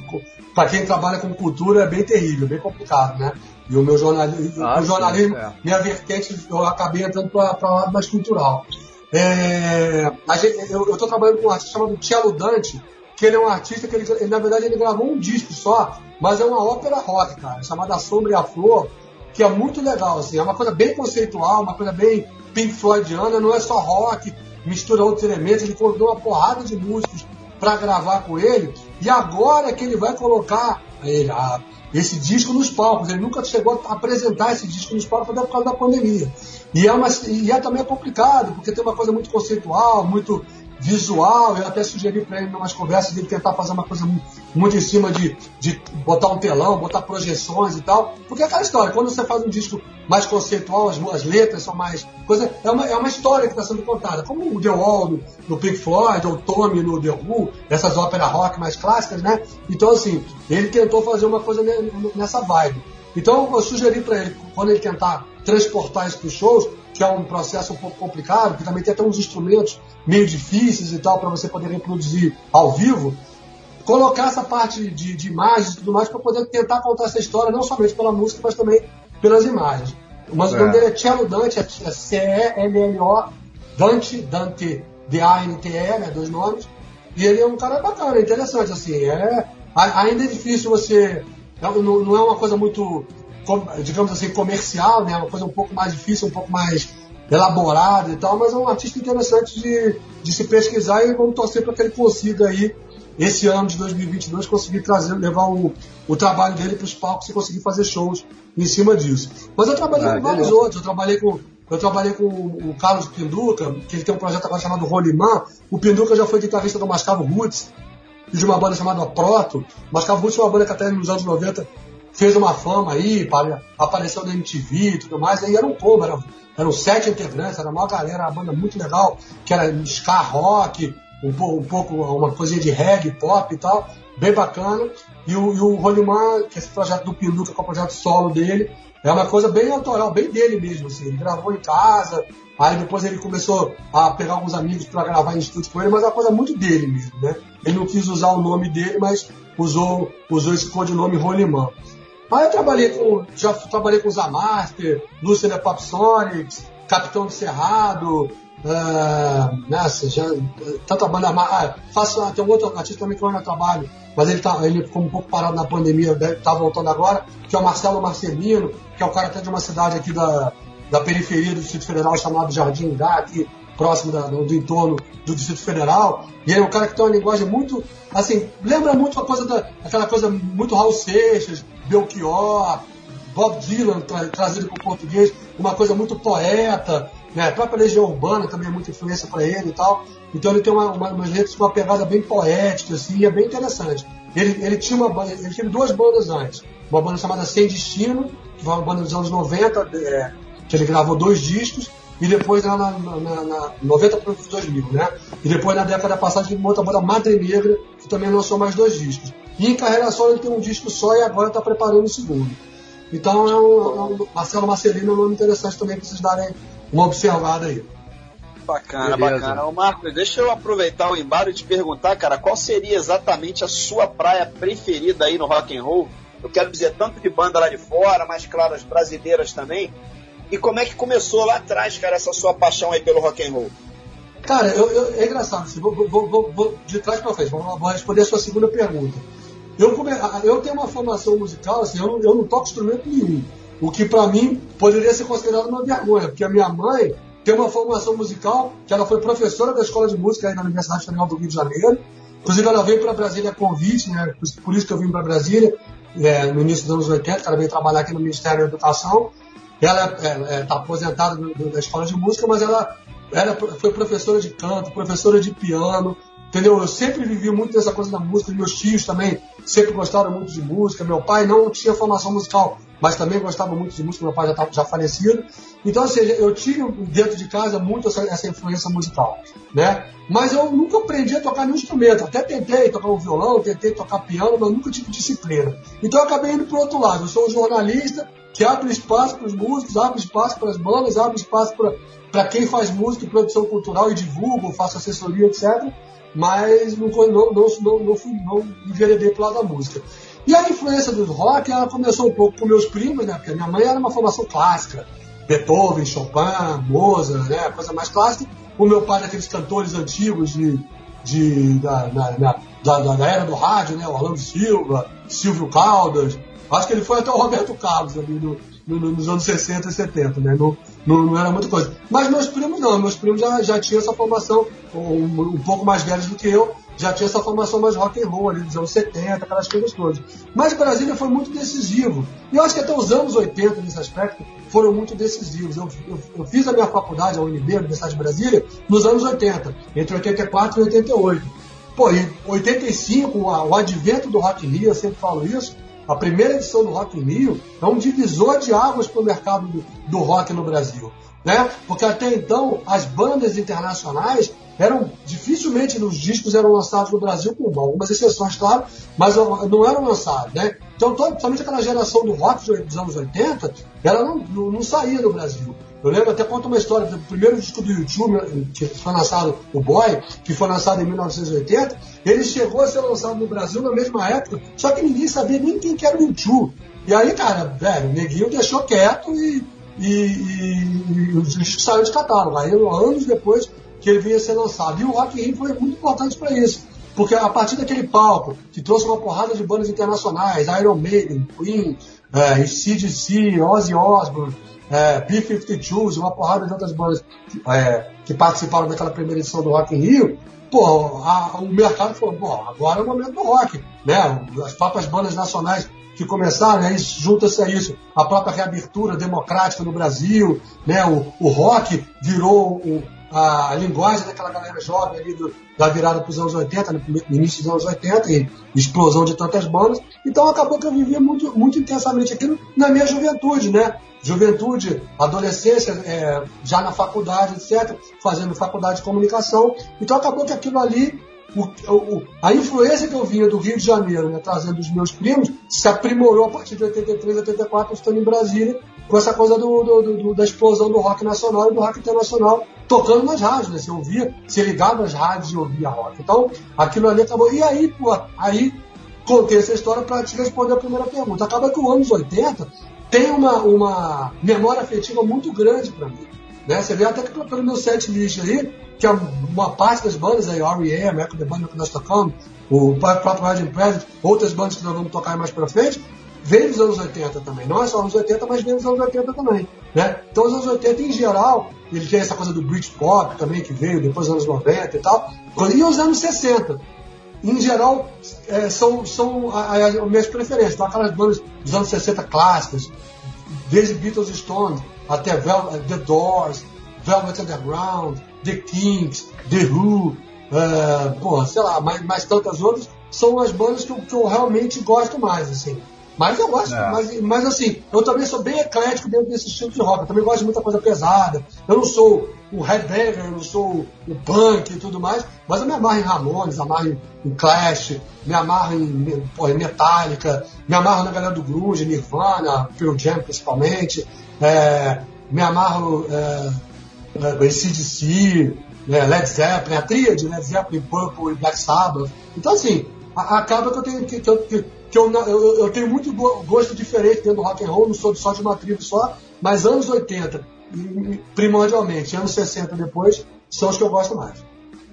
Para quem trabalha com cultura é bem terrível, bem complicado, né? E o meu jornalismo, Ah, o jornalismo é. minha vertente, eu acabei entrando para o lado mais cultural. É, a gente- eu estou trabalhando com um artista chamado Cello Dante, que ele é um artista que ele, ele, na verdade ele gravou um disco só, mas é uma ópera rock, cara, chamada Sombra e a Flor, que é muito legal, assim, é uma coisa bem conceitual, uma coisa bem Pink Floydiana, não é só rock, mistura outros elementos, ele convidou uma porrada de músicos para gravar com ele, e agora é que ele vai colocar ele, a- esse disco nos palcos. Ele nunca chegou a apresentar esse disco nos palcos até por causa da pandemia. E é, uma, e é também complicado, porque tem uma coisa muito conceitual, muito visual. Eu até sugeri para ele, em umas conversas, ele tentar fazer uma coisa mu- muito em cima de, de botar um telão, botar projeções e tal. Porque é aquela história, quando você faz um disco mais conceitual, as, as letras são mais. Coisa, é, uma, é uma história que está sendo contada. Como o The Wall no, no Pink Floyd, ou Tommy no The Who, essas óperas rock mais clássicas, né? Então, assim, ele tentou fazer uma coisa ne- nessa vibe. Então, eu sugeri para ele, quando ele tentar transportar isso para os shows, que é um processo um pouco complicado, que também tem até uns instrumentos meio difíceis e tal, para você poder reproduzir ao vivo, colocar essa parte de, de imagens e tudo mais para poder tentar contar essa história, não somente pela música, mas também pelas imagens. Mas o É. nome dele é Cello Dante, é C-E-L-L-O, Dante, Dante, D-A-N-T-E, né, dois nomes. E ele é um cara bacana, interessante, assim. É, ainda é difícil você. Não, não- é uma coisa muito, digamos assim, comercial, né? É uma coisa um pouco mais difícil, um pouco mais elaborada e tal, mas é um artista interessante de, de se pesquisar e vamos torcer para que ele consiga aí, esse ano de 2022, conseguir trazer, levar o, o trabalho dele para os palcos e conseguir fazer shows em cima disso. Mas eu trabalhei Ah, com vários outros, eu trabalhei com. Eu trabalhei com o Carlos Pinduca, que ele tem um projeto agora chamado Rolimã. O Pinduca já foi guitarrista do Mascavo Roots, e de uma banda chamada Proto. Mascavo Roots é uma banda que até nos anos 90 fez uma fama aí, pare- apareceu na MTV e tudo mais. Aí era um combo, era, eram sete integrantes, era uma galera, uma banda muito legal, que era ska rock, um, um pouco uma coisinha de reggae, pop e tal, bem bacana. E o, e o Rolimã, que é esse projeto do Pinduca, que é o projeto solo dele, é uma coisa bem autoral, bem dele mesmo, assim. Ele gravou em casa, aí depois ele começou a pegar alguns amigos para gravar em estúdio com ele, mas é uma coisa muito dele mesmo, né? Ele não quis usar o nome dele, mas usou, usou esse codinome Rolimã. Aí eu trabalhei com, já trabalhei com Zamaster, Lúcia Pop Sonics, Capitão de Cerrado, ah, nossa, já, tanta banda mais. Ah, faço, tem um outro artista também que eu ainda trabalho, mas ele, tá, ele ficou um pouco parado na pandemia, tá voltando agora, que é o Marcelo Marcelino, que é o cara até de uma cidade aqui da, da periferia do Distrito Federal chamado Jardim Gá, aqui próximo da- do, do entorno do Distrito Federal. E ele é um cara que tem uma linguagem muito, assim, lembra muito a coisa da, aquela coisa muito Raul Seixas, Belchior, Bob Dylan tra- trazido para o português, uma coisa muito poeta, né? A própria Legião Urbana também é muita influência para ele e tal. Então ele tem uma, uma, umas letras com uma pegada bem poética, assim, e é bem interessante. Ele, ele tinha uma ele tinha duas bandas antes. Uma banda chamada Sem Destino, que foi uma banda dos anos 90, é, que ele gravou dois discos, e depois lá na, na, na, na 90 para os 2000, né? E depois na década passada teve uma outra banda Madre Negra, que também lançou mais dois discos. E em carreira solo ele tem um disco só e agora está preparando o segundo. Então é um, é um- Marcelo Marcelino é um nome interessante também para vocês darem uma observada aí. Bacana, Beleza. bacana. Ô Marcos, deixa eu aproveitar o embalo e te perguntar, cara, qual seria exatamente a sua praia preferida aí no rock and roll? Eu quero dizer, tanto de banda lá de fora, mas claro, as brasileiras também. E como é que começou lá atrás, cara, essa sua paixão aí pelo rock and roll? Cara, eu, eu- é engraçado, assim, vou, vou- vou- vou de trás para frente, vou, responder a sua segunda pergunta. eu, come... eu tenho uma formação musical, assim, eu não, eu não toco instrumento nenhum. O que para mim poderia ser considerado uma vergonha, porque a minha mãe tem uma formação musical, que ela foi professora da escola de música aí na Universidade Federal do Rio de Janeiro. Inclusive, ela veio para Brasília a convite, né? Por isso que eu vim para Brasília, é, no início dos anos 80, ela veio trabalhar aqui no Ministério da Educação. Ela está é, é, tá aposentada do, do, da escola de música, mas ela, ela foi professora de canto, professora de piano, entendeu? Eu sempre vivi muito dessa coisa da música, meus tios também sempre gostaram muito de música, meu pai não tinha formação musical, mas também gostava muito de música, meu pai já estava já falecido. Então, ou seja, eu tive dentro de casa muito essa, essa, influência musical, né? Mas eu nunca aprendi a tocar nenhum instrumento. Até tentei tocar um violão, tentei tocar piano, mas nunca tive disciplina. Então eu acabei indo para outro lado. Eu sou um jornalista que abre espaço para os músicos, abre espaço para as bandas, abre espaço para quem faz música e produção cultural e divulga, faço assessoria, etc. Mas não, não, não, não, não, fui, não enveredei para o lado da música. E a influência do rock, ela começou um pouco com meus primos, né? Porque minha mãe era uma formação clássica. Beethoven, Chopin, Mozart, né? Coisa mais clássica. O meu pai era aqueles cantores antigos de, de, da, na, da, da, era do rádio, né? O Orlando Silva, Silvio Caldas. Acho que ele foi até o Roberto Carlos ali no, no, nos anos 60 e 70, né? Não, não, era muita coisa. Mas meus primos não, meus primos já, já tinham essa formação, um, um pouco mais velhos do que eu, já tinha essa formação mais rock and roll ali dos anos 70, aquelas coisas todas. Mas Brasília foi muito decisivo. E eu acho que até os anos 80, nesse aspecto, foram muito decisivos. Eu, eu, eu fiz a minha faculdade, a UNB, a Universidade de Brasília, nos anos 80, entre 84 e 88. Pô, em 85, o advento do Rock in Rio, eu sempre falo isso, a primeira edição do Rock in Rio é um divisor de águas para o mercado do, do rock no Brasil. Né? Porque até então as bandas internacionais eram dificilmente nos discos eram lançados no Brasil, com algumas exceções, claro, mas não eram lançados, né? Então, somente aquela geração do rock dos anos 80, ela não, não, não saía do Brasil. Eu lembro até conta uma história do primeiro disco do YouTube, que foi lançado, o Boy, que foi lançado em 1980, ele chegou a ser lançado no Brasil na mesma época, só que ninguém sabia nem quem que era o YouTube. E aí, cara, velho, o neguinho deixou quieto e, e, e, e saiu de catálogo. Aí, anos depois, que ele vinha ser lançado. E o Rock in Rio foi muito importante para isso. Porque a partir daquele palco, que trouxe uma porrada de bandas internacionais, Iron Maiden, Queen, é, CDC, Ozzy Osbourne, é, B-52s, uma porrada de outras bandas é, que participaram daquela primeira edição do Rock in Rio, pô, a, o mercado falou, pô, agora é o momento do rock, né? As próprias bandas nacionais que começaram, né, junta-se a isso, a própria reabertura democrática no Brasil, né, o, o rock virou o, a, linguagem daquela galera jovem ali do, da virada para os anos 80, no início dos anos 80, e explosão de tantas bandas. Então acabou que eu vivia muito, muito intensamente aquilo na minha juventude, né? Juventude, adolescência, é, já na faculdade, etc., fazendo faculdade de comunicação. Então acabou que aquilo ali o, o, a influência que eu vinha do Rio de Janeiro, né, trazendo os meus primos, se aprimorou a partir de 83, 84, estando em Brasília, com essa coisa do, do, do, da explosão do rock nacional e do rock internacional, tocando nas rádios, né? Você ouvia, você ligava as rádios e ouvia rock. Então, aquilo ali acabou. E aí, pô, aí contei essa história para te responder a primeira pergunta. Acaba que os anos 80 tem uma, uma memória afetiva muito grande para mim. Né? Você vê até que pelo meu set list aí, que é uma parte das bandas aí, R.E.M., Echo the Band que nós tocamos, o próprio Raging President, outras bandas que nós vamos tocar mais para frente, vem dos anos 80 também. Não é só anos 80, mas vem dos anos 80 também. Né? Então, os anos 80, em geral, ele tem essa coisa do Britpop também, que veio depois dos anos 90 e tal. E os anos 60. Em geral, é, são, são as minhas preferências. Então, aquelas bandas dos anos 60 clássicas, desde Beatles Stones até Vel The Doors, Velvet Underground, The Kings, The Who, uh, sei lá, mais, mais tantas outras, são as bandas que eu, que eu realmente gosto mais, assim. Mas eu gosto, é. mas, mas assim, eu também sou bem eclético dentro desse estilo de rock. Eu também gosto de muita coisa pesada. Eu não sou o headbanger, eu não sou o punk e tudo mais, mas eu me amarro em Ramones, amarro em, em Clash, me amarro em, porra, em Metallica, me amarro na galera do Grunge, Nirvana, Pearl Jam principalmente, é, me amarro é, é, CDC, é, Led Zeppelin, a tríade, Led Zeppelin, Purple e Black Sabbath. Então assim, a, acaba que eu tenho que, que, que que eu, eu, eu, tenho muito gosto diferente dentro do rock and roll, não sou só de uma tribo só, mas anos 80, primordialmente, anos 60 depois, são os que eu gosto mais.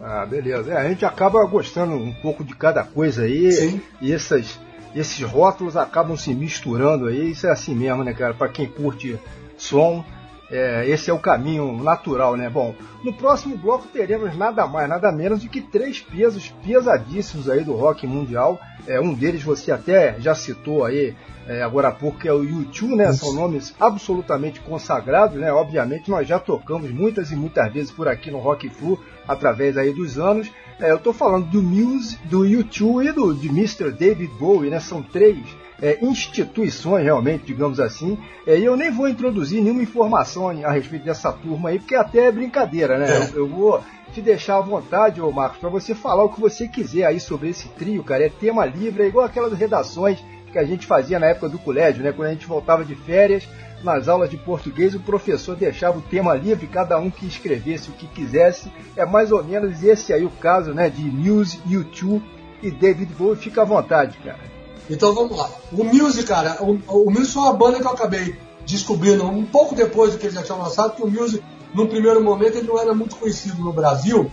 Ah, beleza. É, a gente acaba gostando um pouco de cada coisa aí. Sim. E essas, esses rótulos acabam se misturando aí, isso é assim mesmo, né, cara? Para quem curte som, é, esse é o caminho natural, né? Bom, no próximo bloco teremos nada mais, nada menos do que três pesos pesadíssimos aí do rock mundial. É, um deles você até já citou aí é, agora há pouco, que é o YouTube, né? São nomes absolutamente consagrados, né? Obviamente nós já tocamos muitas e muitas vezes por aqui no Rock Flu através aí dos anos. É, eu estou falando do Muse, do YouTube e do de Mr. David Bowie, né? São três é, instituições realmente, digamos assim. É, e eu nem vou introduzir nenhuma informação a respeito dessa turma aí, porque até é brincadeira, né? É. Eu, eu vou te deixar à vontade, ô Marcos, para você falar o que você quiser aí sobre esse trio, cara. É tema livre, é igual aquelas redações que a gente fazia na época do colégio, né? Quando a gente voltava de férias, nas aulas de português, o professor deixava o tema livre, cada um que escrevesse o que quisesse. É mais ou menos esse aí o caso, né? De Muse, YouTube e David Bowie. Fica à vontade, cara. Então vamos lá. O Muse, cara, o, o Muse foi uma banda que eu acabei descobrindo um pouco depois do que eles já tinham lançado, que o Muse, num primeiro momento, ele não era muito conhecido no Brasil.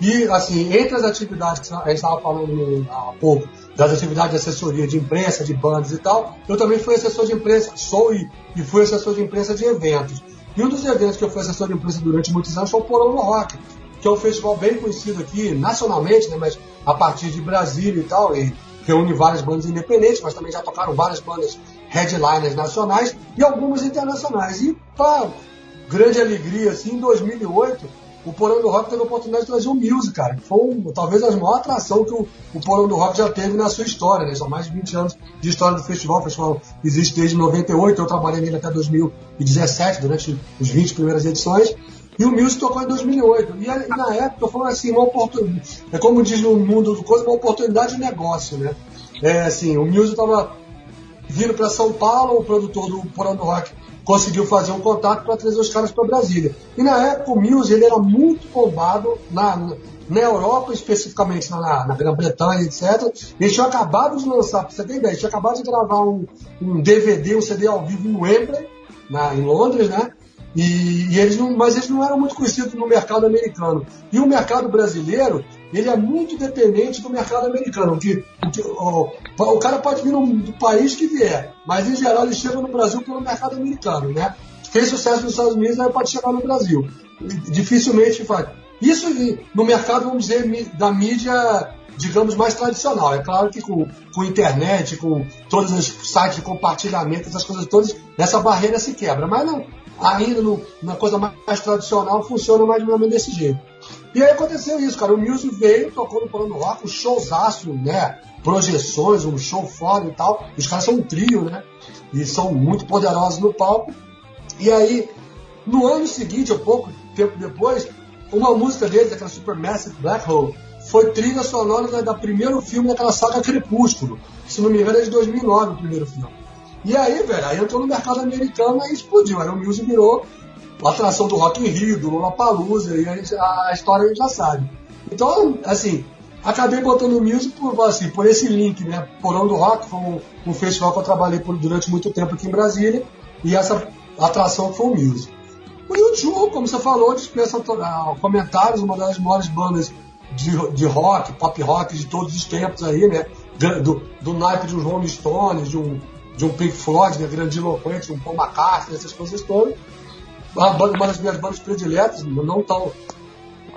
E, assim, entre as atividades que a gente estava falando no- há pouco, das atividades de assessoria de imprensa, de bandas e tal, eu também fui assessor de imprensa, sou e, e fui assessor de imprensa de eventos. E um dos eventos que eu fui assessor de imprensa durante muitos anos foi o Porão do Rock, que é um festival bem conhecido aqui nacionalmente, né, mas a partir de Brasília e tal, e reúne várias bandas independentes, mas também já tocaram várias bandas headliners nacionais e algumas internacionais. E para grande alegria, assim, em 2008, o Porão do Rock teve a oportunidade de trazer o Muse, cara, que foi um- talvez a maior atração que o, o Porão do Rock já teve na sua história, né? São mais de 20 anos de história do festival. O festival existe desde 98, eu trabalhei nele até 2017, durante os 20 primeiras edições. E o Muse tocou em 2008. E, e na época foi assim, uma oportunidade. É como diz no mundo do coisa, uma oportunidade de negócio, né? É assim, o Muse estava vindo para São Paulo, o produtor do Porão do Rock conseguiu fazer um contato para trazer os caras para Brasília. E na época o Muse ele era muito bombado na, na Europa, especificamente na, na Grã-Bretanha, etc. Eles tinham acabado de lançar, você ter ideia, eles tinham acabado de gravar um, um DVD, um CD ao vivo em Wembley, na, em Londres, né? E, e eles não, mas eles não eram muito conhecidos no mercado americano. E o mercado brasileiro, ele é muito dependente do mercado americano. Que, o, o cara pode vir no, do país que vier, mas em geral ele chega no Brasil pelo mercado americano, né? Fez sucesso nos Estados Unidos, aí pode chegar no Brasil. Dificilmente faz. Isso no mercado, vamos dizer, da mídia, digamos, mais tradicional. É claro que com, com internet, com todos os sites de compartilhamento, essas coisas todas, essa barreira se quebra. Mas não, ainda no- na coisa mais, tradicional funciona mais ou menos desse jeito. E aí aconteceu isso, cara. O Muse veio, tocou no Plano Rock, um showzaço, né? Projeções, um show fora e tal. Os caras são um trio, né? E são muito poderosos no palco. E aí, no ano seguinte, ou pouco tempo depois, uma música deles, aquela Supermassive Black Hole, foi trilha sonora da, da primeiro filme daquela saga Crepúsculo. Se não me engano, é de 2009 o primeiro filme. E aí, velho, aí entrou no mercado americano e explodiu. Aí o Muse virou a atração do Rock in Rio, do Lollapalooza, e a, gente- a história a gente já sabe. Então, assim, acabei botando o Muse por, assim, por esse link, né? Porão do Rock foi um, um festival que eu trabalhei por, durante muito tempo aqui em Brasília, e essa atração foi o Muse. O YouTube, como você falou, dispensa ah, comentários, uma das maiores bandas de, de rock, pop rock de todos os tempos aí, né? Do, do de um Rolling Stones, de um, de um Pink Floyd, né? grandiloquente, um Paul McCartney, essas coisas todas. Uma, banda- uma das minhas bandas prediletas, não tão.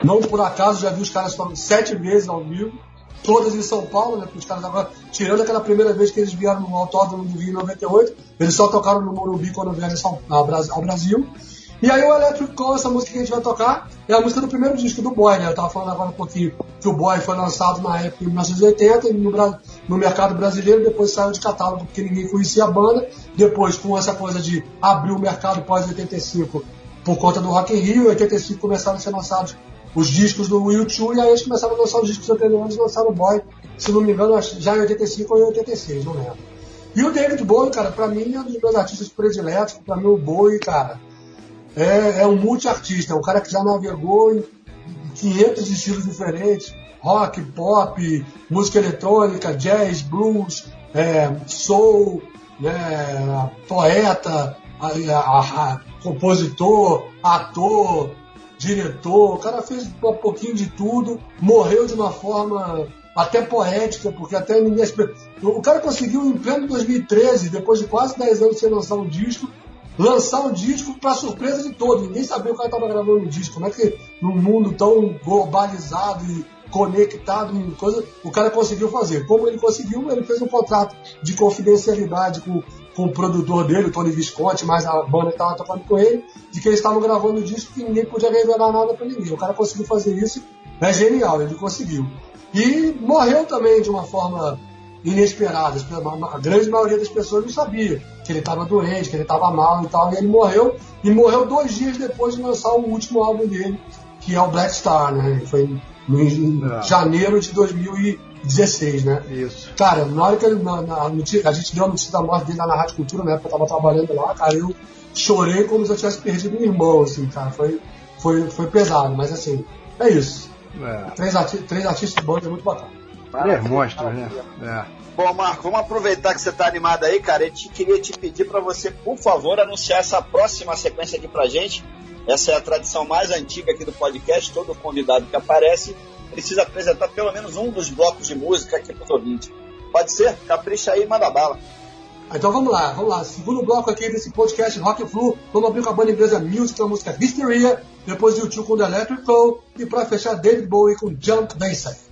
Não por acaso, já vi os caras falando sete vezes ao vivo, todas em São Paulo, né? Porque os caras agora, tirando aquela primeira vez que eles vieram no Autódromo do Rio em 98, eles só tocaram no Morumbi quando vieram São- ao Bras- ao Brasil. E aí o Electric Call, essa música que a gente vai tocar, é a música do primeiro disco do Boy, né? Eu tava falando agora um pouquinho que o Boy foi lançado na época em 1980 no, Bra- no mercado brasileiro, depois saiu de catálogo porque ninguém conhecia a banda. Depois, com essa coisa de abrir o mercado pós-85 por conta do Rock in Rio, em 85 começaram a ser lançados os discos do U2 e aí eles começaram a lançar os discos anteriores e lançaram o Boy, se não me engano, já em 85 ou em 86, não lembro. E o David Bowie, cara, pra mim é um dos meus artistas prediletos, pra mim o Bowie, cara, é, é um multiartista, é um cara que já navegou em 500 estilos diferentes, rock, pop, música eletrônica, jazz, blues, é, soul, né, poeta, a- a- a- compositor, ator, diretor, o cara fez um pouquinho de tudo, morreu de uma forma até poética, porque até ninguém. O cara conseguiu, em pleno 2013, depois de quase 10 anos sem lançar um disco, lançar um disco para surpresa de todos. Ninguém sabia o cara estava gravando um disco. Como é que num mundo tão globalizado e conectado em coisa, o cara conseguiu fazer. Como ele conseguiu, ele fez um contrato de confidencialidade com, com o produtor dele, o Tony Visconti, mas a banda estava tocando com ele, de que eles estavam gravando um disco que ninguém podia revelar nada para ninguém. O cara conseguiu fazer isso, é genial, ele conseguiu. E morreu também de uma forma inesperada. A grande maioria das pessoas não sabia que ele estava doente, que ele estava mal e tal. E ele morreu, e morreu dois dias depois de lançar o último álbum dele, que é o Black Star, né? Foi no, em é. janeiro de 2016, né? Isso. Cara, na hora que ele, na, na, a gente deu a notícia da morte dele lá na Rádio Cultura, né? Porque eu tava trabalhando lá, cara, eu chorei como se eu tivesse perdido um irmão, assim, cara. Foi, foi, foi pesado, mas assim, é isso. É. Três, arti três artistas bons é muito bacana. Ele é monstro, né? É. Bom, Marco, vamos aproveitar que você está animado aí, cara. Eu te, queria te pedir para você, por favor, anunciar essa próxima sequência aqui pra gente. Essa é a tradição mais antiga aqui do podcast. Todo convidado que aparece precisa apresentar pelo menos um dos blocos de música aqui para os ouvintes. Pode ser? Capricha aí e manda bala. Então vamos lá, vamos lá. Segundo bloco aqui desse podcast Rock Flu, vamos abrir com a banda inglesa Music, a música Hysteria, depois tio com The Electric Flow, e para fechar David Bowie com Jump Basic.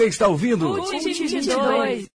Você está ouvindo? Cult 22.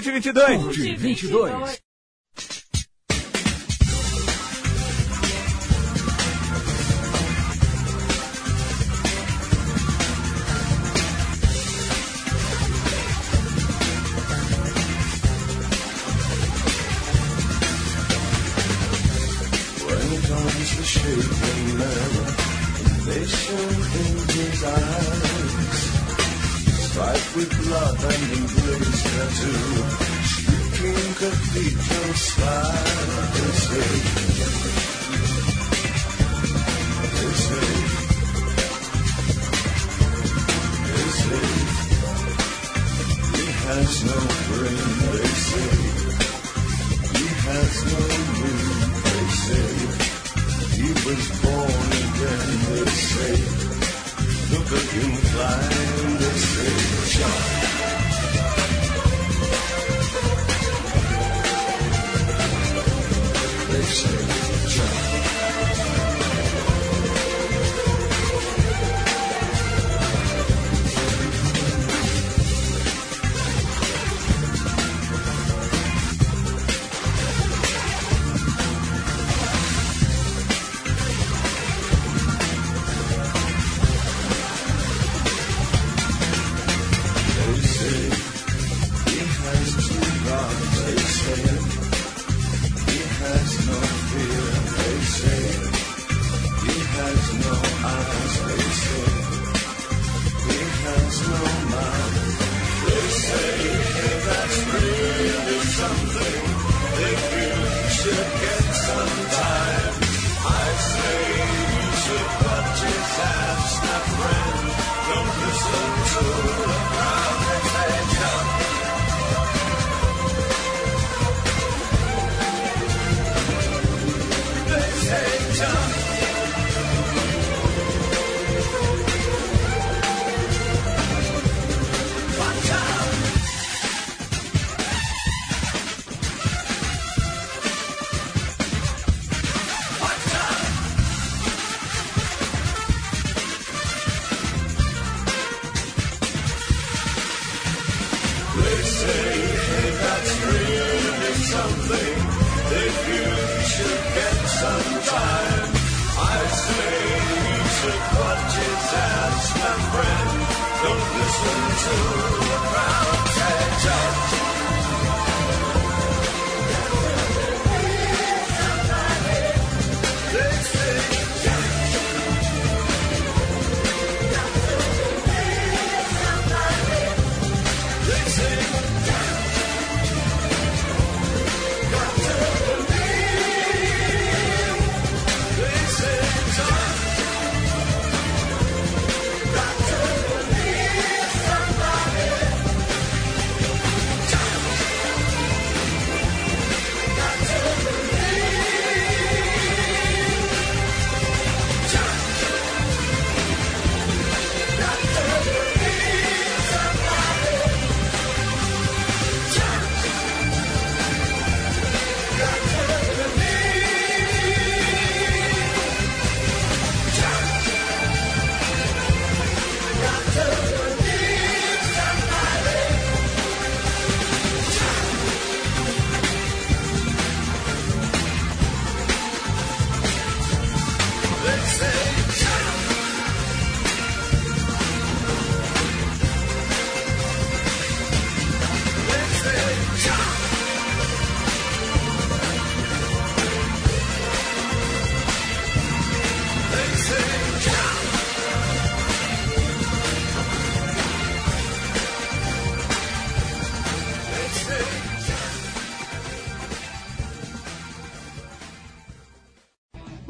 Cult 22. Cult 22.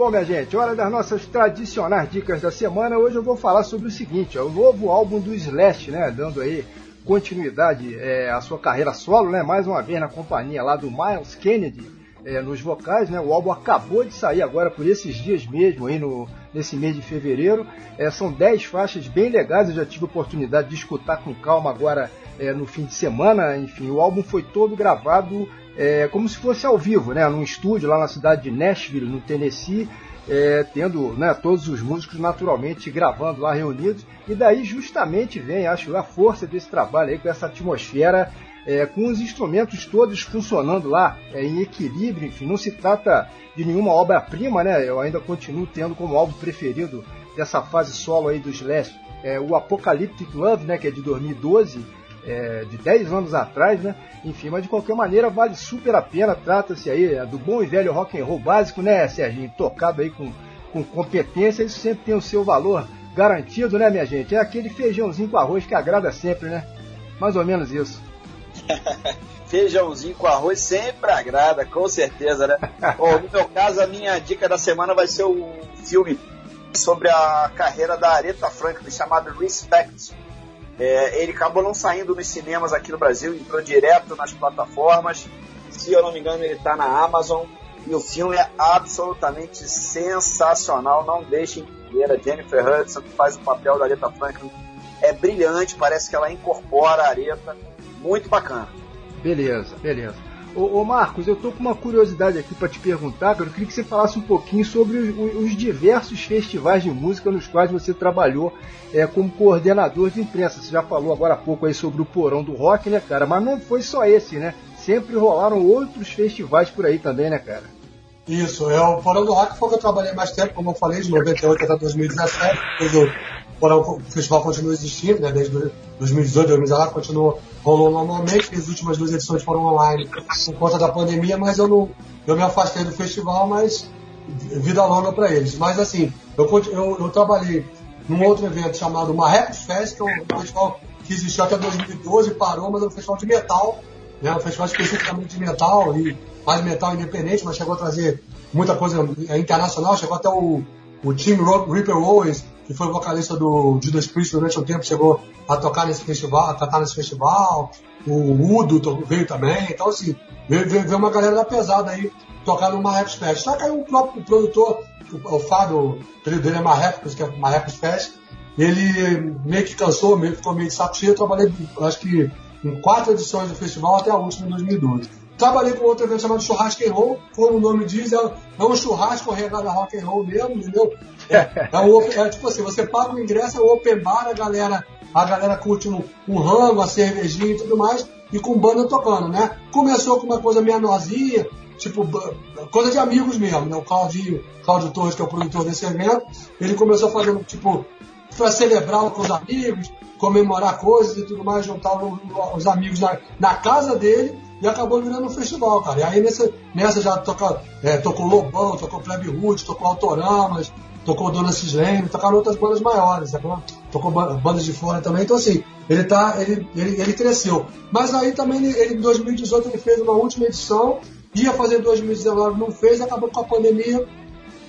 Bom, minha gente, hora das nossas tradicionais dicas da semana. Hoje eu vou falar sobre o seguinte: ó, o novo álbum do Slash, né? Dando aí continuidade é, à sua carreira solo, né? Mais uma vez na companhia lá do Miles Kennedy é, nos vocais, né? O álbum acabou de sair agora por esses dias mesmo, aí no, nesse mês de fevereiro. É, são 10 faixas bem legais, eu já tive oportunidade de escutar com calma agora é, no fim de semana. Enfim, o álbum foi todo gravado é, como se fosse ao vivo, né? Num estúdio lá na cidade de Nashville, no Tennessee. É, tendo né, todos os músicos naturalmente gravando lá reunidos, e daí justamente vem, acho, a força desse trabalho aí, com essa atmosfera é, com os instrumentos todos funcionando lá é, em equilíbrio, enfim, não se trata de nenhuma obra-prima, né? Eu ainda continuo tendo como álbum preferido dessa fase solo aí do Slash é, o Apocalyptic Love, né? Que é de 2012, é, de 10 anos atrás, né? Enfim, mas de qualquer maneira vale super a pena. Trata-se aí é, do bom e velho rock and roll básico, né, Serginho? Tocado aí com com competência, isso sempre tem o seu valor garantido, né, minha gente? É aquele feijãozinho com arroz que agrada sempre, né? Mais ou menos isso. Feijãozinho com arroz sempre agrada, com certeza, né? No meu caso, a minha dica da semana vai ser o filme sobre a carreira da Aretha Franklin, chamado Respect. É, ele acabou não saindo nos cinemas aqui no Brasil, entrou direto nas plataformas. Se eu não me engano, ele está na Amazon. E o filme é absolutamente sensacional. Não deixem de ver. A Jennifer Hudson, que faz o papel da Aretha Franklin, é brilhante. Parece que ela incorpora a Aretha. Muito bacana. Beleza, beleza. Ô, ô Marcos, eu tô com uma curiosidade aqui para te perguntar, cara. Eu queria que você falasse um pouquinho sobre os, os diversos festivais de música nos quais você trabalhou é, como coordenador de imprensa. Você já falou agora há pouco aí sobre o Porão do Rock, né, cara? Mas não foi só esse, né? Sempre rolaram outros festivais por aí também, né, cara? Isso, é o Porão do Rock foi que eu trabalhei mais tempo, como eu falei, de 98 até 2017. Depois o, Porão, o festival continua existindo, né? Desde 2018, 2019, continuou rolou normalmente. As últimas duas edições foram online por conta da pandemia, mas eu não, eu me afastei do festival, mas vida longa para eles. Mas assim, eu, eu, eu trabalhei num outro evento chamado Marrecos Fest, que é um festival que existiu até 2012, parou, mas é um festival de metal, né? um festival especificamente de metal e mais metal independente, mas chegou a trazer muita coisa internacional, chegou até o, o Tim Ripper Owens, que foi vocalista do Judas Priest durante um tempo, chegou a tocar nesse festival, a cantar nesse festival. O Udo veio também. Então, assim, veio, veio, veio uma galera da pesada aí tocar no Marrecos Fest. Só que aí o próprio produtor, o, o Fábio, o dele é Marrecos, que é Marrecos Fest, ele meio que cansou, meio ficou meio de saco cheio. Eu trabalhei, acho que, em quatro edições do festival até a última em 2012. Trabalhei com outro evento chamado Churrasco and Roll, como o nome diz, é, é um churrasco regado a rock and roll mesmo, entendeu? É, é, um, é tipo assim, você paga o ingresso, é o open bar, a galera, a galera curte um, um rango, a cervejinha e tudo mais, e com banda tocando, né? Começou com uma coisa menorzinha, tipo, coisa de amigos mesmo, né? O Claudinho, Claudio Torres, que é o produtor desse evento, ele começou fazendo, tipo, para celebrar com os amigos, comemorar coisas e tudo mais, juntar os amigos na, na casa dele, e acabou virando um festival, cara. E aí nessa, nessa já toca, é, tocou Lobão, tocou Plebe Ruth, tocou Autoramas, tocou Dona Cislene, tocaram outras bandas maiores, tá tocou bandas de fora também. Então assim, ele tá, ele, ele, ele cresceu. Mas aí também ele, ele, em 2018 ele fez uma última edição, ia fazer em 2019, não fez, acabou com a pandemia,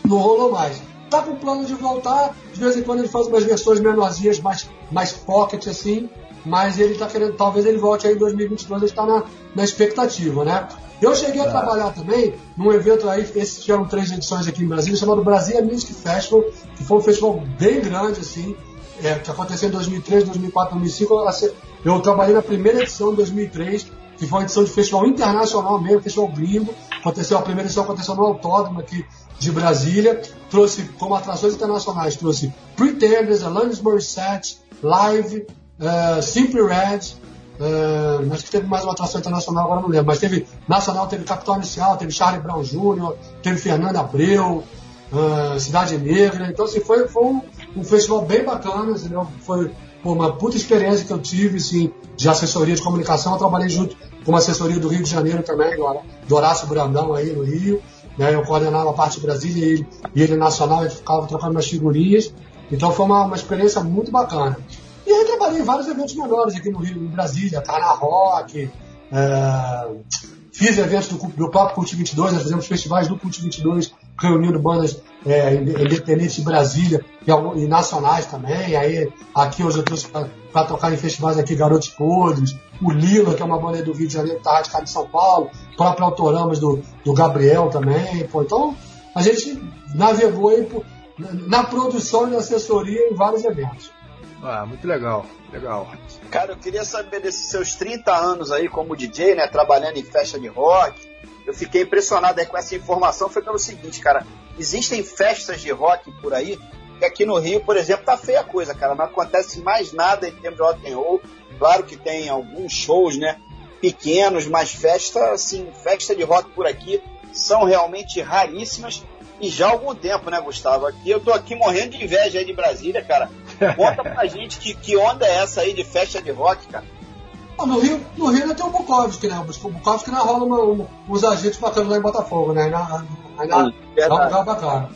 não rolou mais. Tá com plano de voltar, de vez em quando ele faz umas versões menorzinhas, mais, mais pocket assim, mas ele está querendo, talvez ele volte aí em 2022, ele está na, na expectativa, né? Eu cheguei a Tá. trabalhar também num evento aí, esses tiveram três edições aqui em Brasília, chamado Brasília Music Festival, que foi um festival bem grande, assim, é, que aconteceu em 2003, 2004, 2005. Eu, assim, Eu trabalhei na primeira edição em 2003, que foi uma edição de festival internacional mesmo, festival gringo. Aconteceu, a primeira edição aconteceu no Autódromo aqui de Brasília. Trouxe como atrações internacionais, trouxe Pretenders, Alanis Morissette, Live, uh, Simple Red, uh, acho que teve mais uma atração internacional, agora não lembro, mas teve nacional, teve Capital Inicial, teve Charlie Brown Jr., teve Fernando Abreu, uh, Cidade Negra, então assim, foi, foi um, um festival bem bacana, entendeu? foi pô, uma puta experiência que eu tive assim, de assessoria de comunicação, eu trabalhei junto com uma assessoria do Rio de Janeiro também, do, Horácio Brandão aí no Rio, né? eu coordenava a parte Brasília e ele, e ele nacional, ficava trocando umas figurinhas, então foi uma, uma experiência muito bacana. E aí trabalhei em vários eventos menores aqui no Rio, em Brasília, Carna Rock, é, fiz eventos do, do próprio Cult 22, nós fizemos festivais do Cult 22, reunindo bandas é, inde- independentes de Brasília e, e nacionais também. Aí aqui hoje eu trouxe para tocar em festivais aqui Garotos Podres, o Lila, que é uma banda do Rio de Janeiro, tá radicado em São Paulo, o próprio Autoramas do, do Gabriel também. Pô, então a gente navegou aí na produção e na assessoria em vários eventos. Ah, muito legal, legal. Cara, eu queria saber desses seus 30 anos aí como DJ, né? Trabalhando em festa de rock. Eu fiquei impressionado aí com essa informação. Foi pelo seguinte, cara. Existem festas de rock por aí. Que aqui no Rio, por exemplo, tá feia a coisa, cara. Não acontece mais nada em termos de rock and roll. Claro que tem alguns shows, né? Pequenos, mas festa, assim, festa de rock por aqui são realmente raríssimas. E já há algum tempo, né, Gustavo? Aqui eu tô aqui morrendo de inveja aí de Brasília, cara. Conta pra gente que, que onda é essa aí de festa de rock, cara. Pô, no Rio, no Rio ainda tem o Bukowski, né? O Bukowski ainda rola uma, um- uns agentes bacanas lá em Botafogo, né? Ainda, ainda, é um verdade. lugar bacana.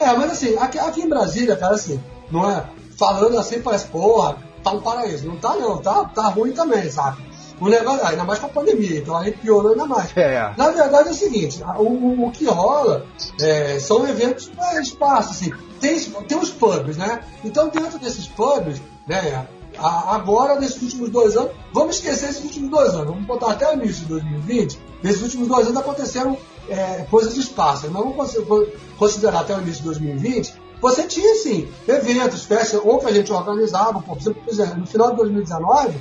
É, mas assim, aqui, aqui em Brasília, cara, assim, não é. Falando assim, parece, porra, tá um paraíso. Não tá não, tá, tá ruim também, sabe? O negócio, ainda mais com a pandemia, então aí piorou ainda mais. É. Na verdade é o seguinte, o, o- o que rola é, são eventos para espaço, assim. Tem, tem os pubs, né? Então dentro desses pubs, né, agora, nesses últimos dois anos, vamos esquecer esses últimos dois anos, vamos botar até o início de 2020, nesses últimos dois anos aconteceram é, coisas esparsas, mas vamos consi- considerar até o início de 2020, você tinha, sim, eventos, festas, ou que a gente organizava, por exemplo, por exemplo, no final de 2019,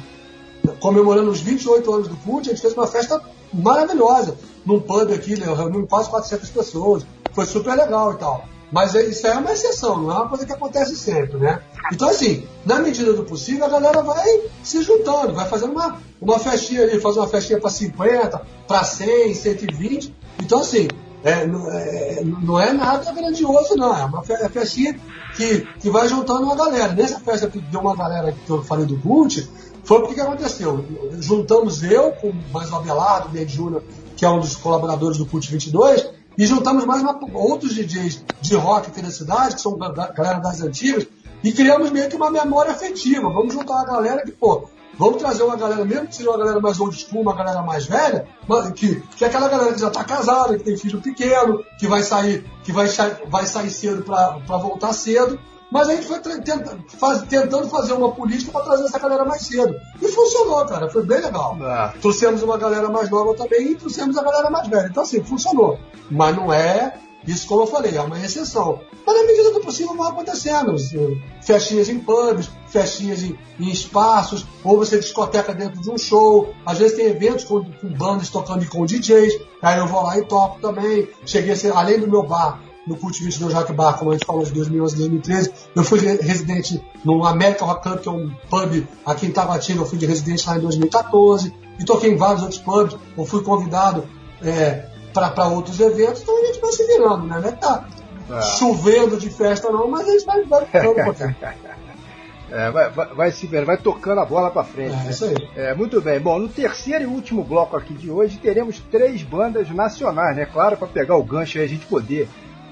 comemorando os 28 anos do CUT, a gente fez uma festa maravilhosa, num pub aqui, né, reunindo quase 400 pessoas, foi super legal e tal. Mas é- isso é uma exceção, não é uma coisa que acontece sempre, né? Então, assim, na medida do possível, a galera vai se juntando, vai fazendo uma, uma festinha ali, faz uma festinha para 50, para 100, 120. Então, assim, é, não, é, não é nada grandioso, não. É uma é festinha que, que vai juntando uma galera. Nessa festa que deu uma galera que eu falei do Cult, foi porque que aconteceu. Juntamos eu com mais o Abelardo, o Júnior, que é um dos colaboradores do Cult 22, e juntamos mais uma- outros DJs de rock aqui da cidade, que são da, galera das antigas, e criamos meio que uma memória afetiva. Vamos juntar uma galera que, pô, vamos trazer uma galera, mesmo que seja uma galera mais old school, uma galera mais velha, mas que, que é aquela galera que já está casada, que tem filho pequeno, que vai sair, que vai, vai sair cedo para voltar cedo. Mas a gente foi tra- tenta- faz- tentando fazer uma política para trazer essa galera mais cedo. E funcionou, cara. Foi bem legal. Ah, Trouxemos uma galera mais nova também e trouxemos a galera mais velha. Então, assim, funcionou. Mas não é isso, como eu falei, é uma exceção. Mas na medida do possível vai acontecendo. Assim, Festinhas em pubs, festinhas em, em espaços, ou você discoteca dentro de um show. Às vezes tem eventos com, com bandas tocando e com DJs. Aí eu vou lá e toco também. Cheguei a ser, além do meu bar, no Cult 22 Rock Bar, como a gente falou de 2011 2013. Eu fui re- residente no American Rock Club, que é um pub aqui em Taguatinga. Eu fui de residente lá em 2014. E toquei em vários outros pubs. Eu fui convidado é, para outros eventos. Então a gente vai se virando, né? Não é tá Ah. chovendo de festa não, mas a gente vai, vai ficando um pouquinho. é, vai, vai, vai se ver, vai tocando a bola pra frente. É, né? isso aí. É, muito bem. Bom, no terceiro e último bloco aqui de hoje teremos três bandas nacionais, né? Claro, para pegar o gancho e a gente poder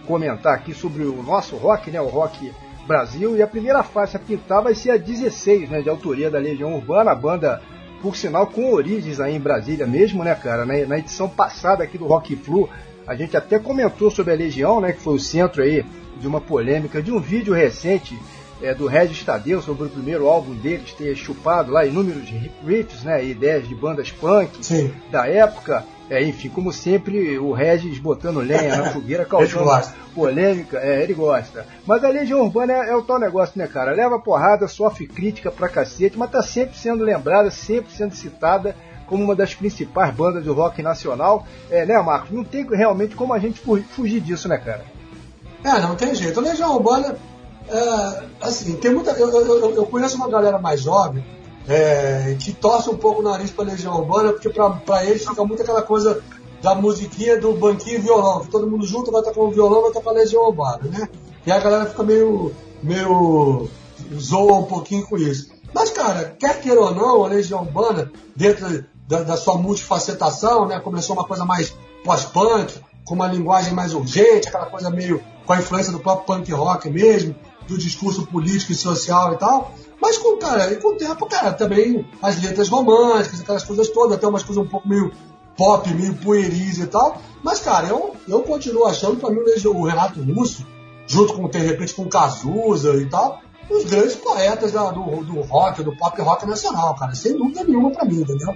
comentar aqui sobre o nosso rock, né? O rock Brasil. E a primeira faixa a pintar vai ser a 16, né? De autoria da Legião Urbana, a banda, por sinal, com origens aí em Brasília mesmo, né, cara? Na, na edição passada aqui do Rock Flu, a gente até comentou sobre a Legião, né? Que foi o centro aí de uma polêmica, de um vídeo recente é, do Regis Tadeu sobre o primeiro álbum deles ter chupado lá inúmeros riffs, né, ideias de bandas punk Sim. da época. É, enfim, como sempre, o Regis botando lenha na fogueira, causando polêmica. É, ele gosta. Mas a Legião Urbana é, é o tal negócio, né, cara? Leva porrada, sofre crítica pra cacete, mas tá sempre sendo lembrada, sempre sendo citada como uma das principais bandas do rock nacional. É, né, Marcos? Não tem realmente como a gente fu- fugir disso, né, cara? É, não tem jeito. A Legião Urbana, é, assim, tem muita. Eu- eu- eu conheço uma galera mais jovem é, que torce um pouco o nariz pra Legião Urbana, porque pra eles fica muito aquela coisa da musiquinha do banquinho e violão, que todo mundo junto vai tocar o violão, vai tocar Legião Urbana, né? E a galera fica meio. meio. zoa um pouquinho com isso. Mas, cara, quer queira ou não, a Legião Urbana, dentro da, da sua multifacetação, né? Começou uma coisa mais pós-punk, com uma linguagem mais urgente, aquela coisa meio com a influência do próprio punk rock mesmo, do discurso político e social e tal. Mas com, cara, e com o tempo, cara, também as letras românticas, aquelas coisas todas, até umas coisas um pouco meio pop, meio pueris e tal. Mas, cara, eu, eu continuo achando, pra mim, o Renato Russo, junto com, de repente, com o Cazuza e tal, os grandes poetas da- do, do rock, do pop rock nacional, cara, sem dúvida nenhuma pra mim, entendeu?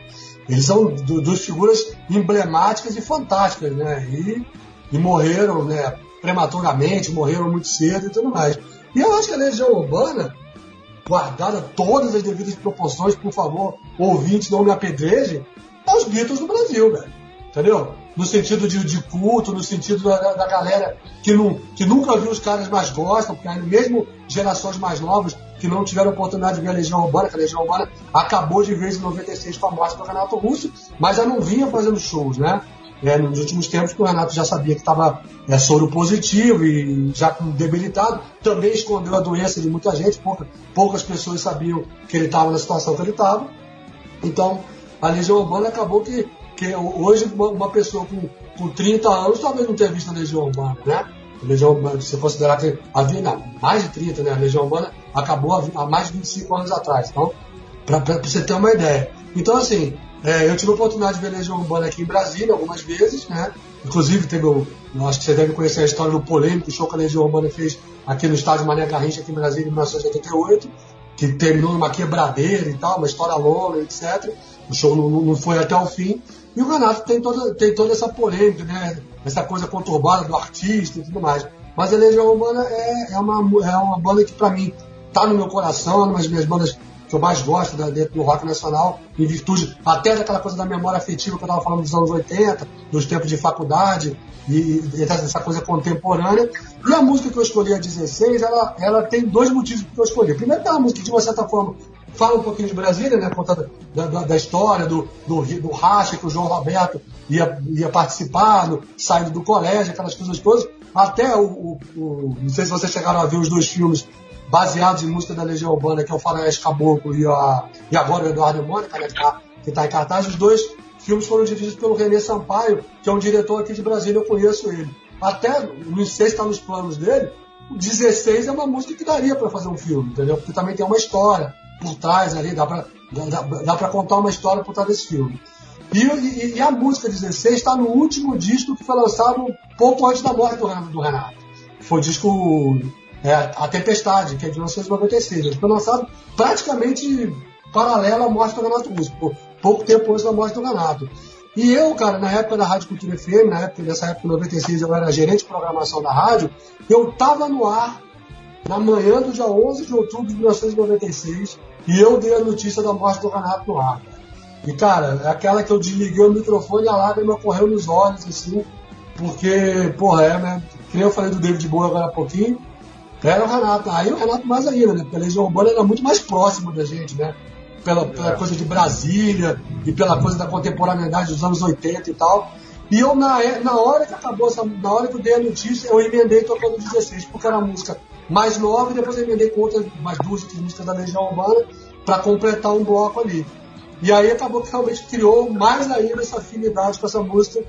Eles são duas figuras emblemáticas e fantásticas, né? E, e morreram, né, prematuramente, morreram muito cedo e tudo mais. E eu acho que a Legião Urbana, guardada todas as devidas proporções, por favor, ouvintes, não me apedrejem, é os Beatles do Brasil, velho. Entendeu? No sentido de, de culto, no sentido da, da- galera que, não, que nunca viu os caras mais gostam, porque mesmo gerações mais novas que não tiveram oportunidade de ver a Legião Urbana, que a Legião Urbana acabou de vez em 96 com a morte do Renato Russo, mas já não vinha fazendo shows, né? É, nos últimos tempos que o Renato já sabia que estava é, soro positivo e já debilitado, também escondeu a doença de muita gente, pouca, poucas pessoas sabiam que ele estava na situação que ele estava. Então, a Legião Urbana acabou que, que hoje uma, uma pessoa com, com 30 anos talvez não tenha visto a Legião Urbana, né? Legião Urbana, se considerar que havia não, mais de 30, né? A Legião Urbana acabou há mais de 25 anos atrás. Então, para você ter uma ideia. Então, assim, é, eu tive a oportunidade de ver Legião Urbana aqui em Brasília algumas vezes, né? Inclusive, teve o, acho que você deve conhecer a história do polêmico show que a Legião Urbana fez aqui no estádio Mané Garrincha, aqui em Brasília, em 1988, que terminou numa quebradeira e tal, uma história longa, etc. O show não, não- foi até o fim. E o Renato tem toda, tem toda essa polêmica, né? Essa coisa conturbada do artista e tudo mais. Mas a Legião Urbana é, é, uma, é uma banda que, pra mim, tá no meu coração, é uma das minhas bandas que eu mais gosto da, dentro do rock nacional, em virtude até daquela coisa da memória afetiva que eu estava falando dos anos 80, dos tempos de faculdade e, e dessa coisa contemporânea. E a música que eu escolhi, a 16, ela, ela tem dois motivos que eu escolhi. Primeiro, é uma música que, de uma certa forma, fala um pouquinho de Brasília, né? Conta da, da, da história, do, do, do racha que o João Roberto ia, ia participar, no, saindo do colégio, aquelas coisas todas. Até o, o- o- Não sei se vocês chegaram a ver os dois filmes baseados em música da Legião Urbana, que é o Faroeste Caboclo e, a, e agora o Eduardo Mônica, né, que está que tá em cartaz. Os dois filmes foram dirigidos pelo René Sampaio, que é um diretor aqui de Brasília, eu conheço ele. Até, não sei se está nos planos dele, o 16 é uma música que daria para fazer um filme, entendeu? Porque também tem uma história por trás ali, dá para dá, dá, contar uma história por trás desse filme. E, e- e a música 16 está no último disco que foi lançado pouco antes da morte do, do Renato. Foi o disco é, A Tempestade, que é de 1996. Ele foi lançado praticamente paralelo à morte do Renato Russo, pou- pouco tempo antes da morte do Renato. E eu, cara, na época da Rádio Cultura FM, na época, nessa época, em 96, eu era gerente de programação da rádio, eu tava no ar na manhã do dia 11 de outubro de 1996 e eu dei a notícia da morte do Renato no ar. E, cara, é aquela que eu desliguei o microfone e a lágrima correu nos olhos, assim, porque, porra, é, né? Que eu falei do David Bowie agora há pouquinho, era o Renato. Aí o Renato mais ainda, né? Porque a Legião Urbana era muito mais próximo da gente, né? Pela, pela coisa de Brasília e pela coisa da contemporaneidade dos anos 80 e tal. E eu, na, e- na hora que acabou, na hora que eu dei a notícia, eu emendei tocando 16, porque era uma música mais nova e depois eu emendei com outras, mais duas outras músicas da Legião Urbana para completar um bloco ali. E aí acabou que realmente criou mais ainda essa afinidade com essa música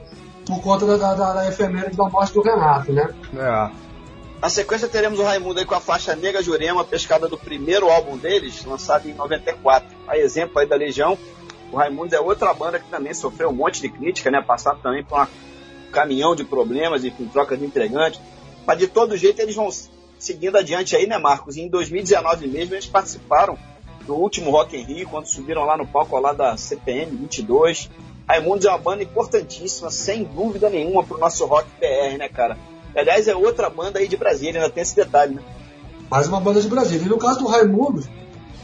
por conta da, da, da, da efeméride da morte do Renato, né? É. Na sequência teremos o Raimundo aí com a faixa Nega Jurema, pescada do primeiro álbum deles, lançado em 94. A exemplo aí da Legião, o Raimundo é outra banda que também sofreu um monte de crítica, né? Passaram também por um caminhão de problemas e com troca de entregantes. Mas de todo jeito eles vão seguindo adiante aí, né, Marcos? E em 2019 mesmo eles participaram do último Rock in Rio, quando subiram lá no palco lá da CPM 22. Raimundos é uma banda importantíssima, sem dúvida nenhuma, pro nosso rock BR, né, cara? Aliás, é outra banda aí de Brasília, ainda tem esse detalhe, né? mais uma banda de Brasília. E no caso do Raimundo,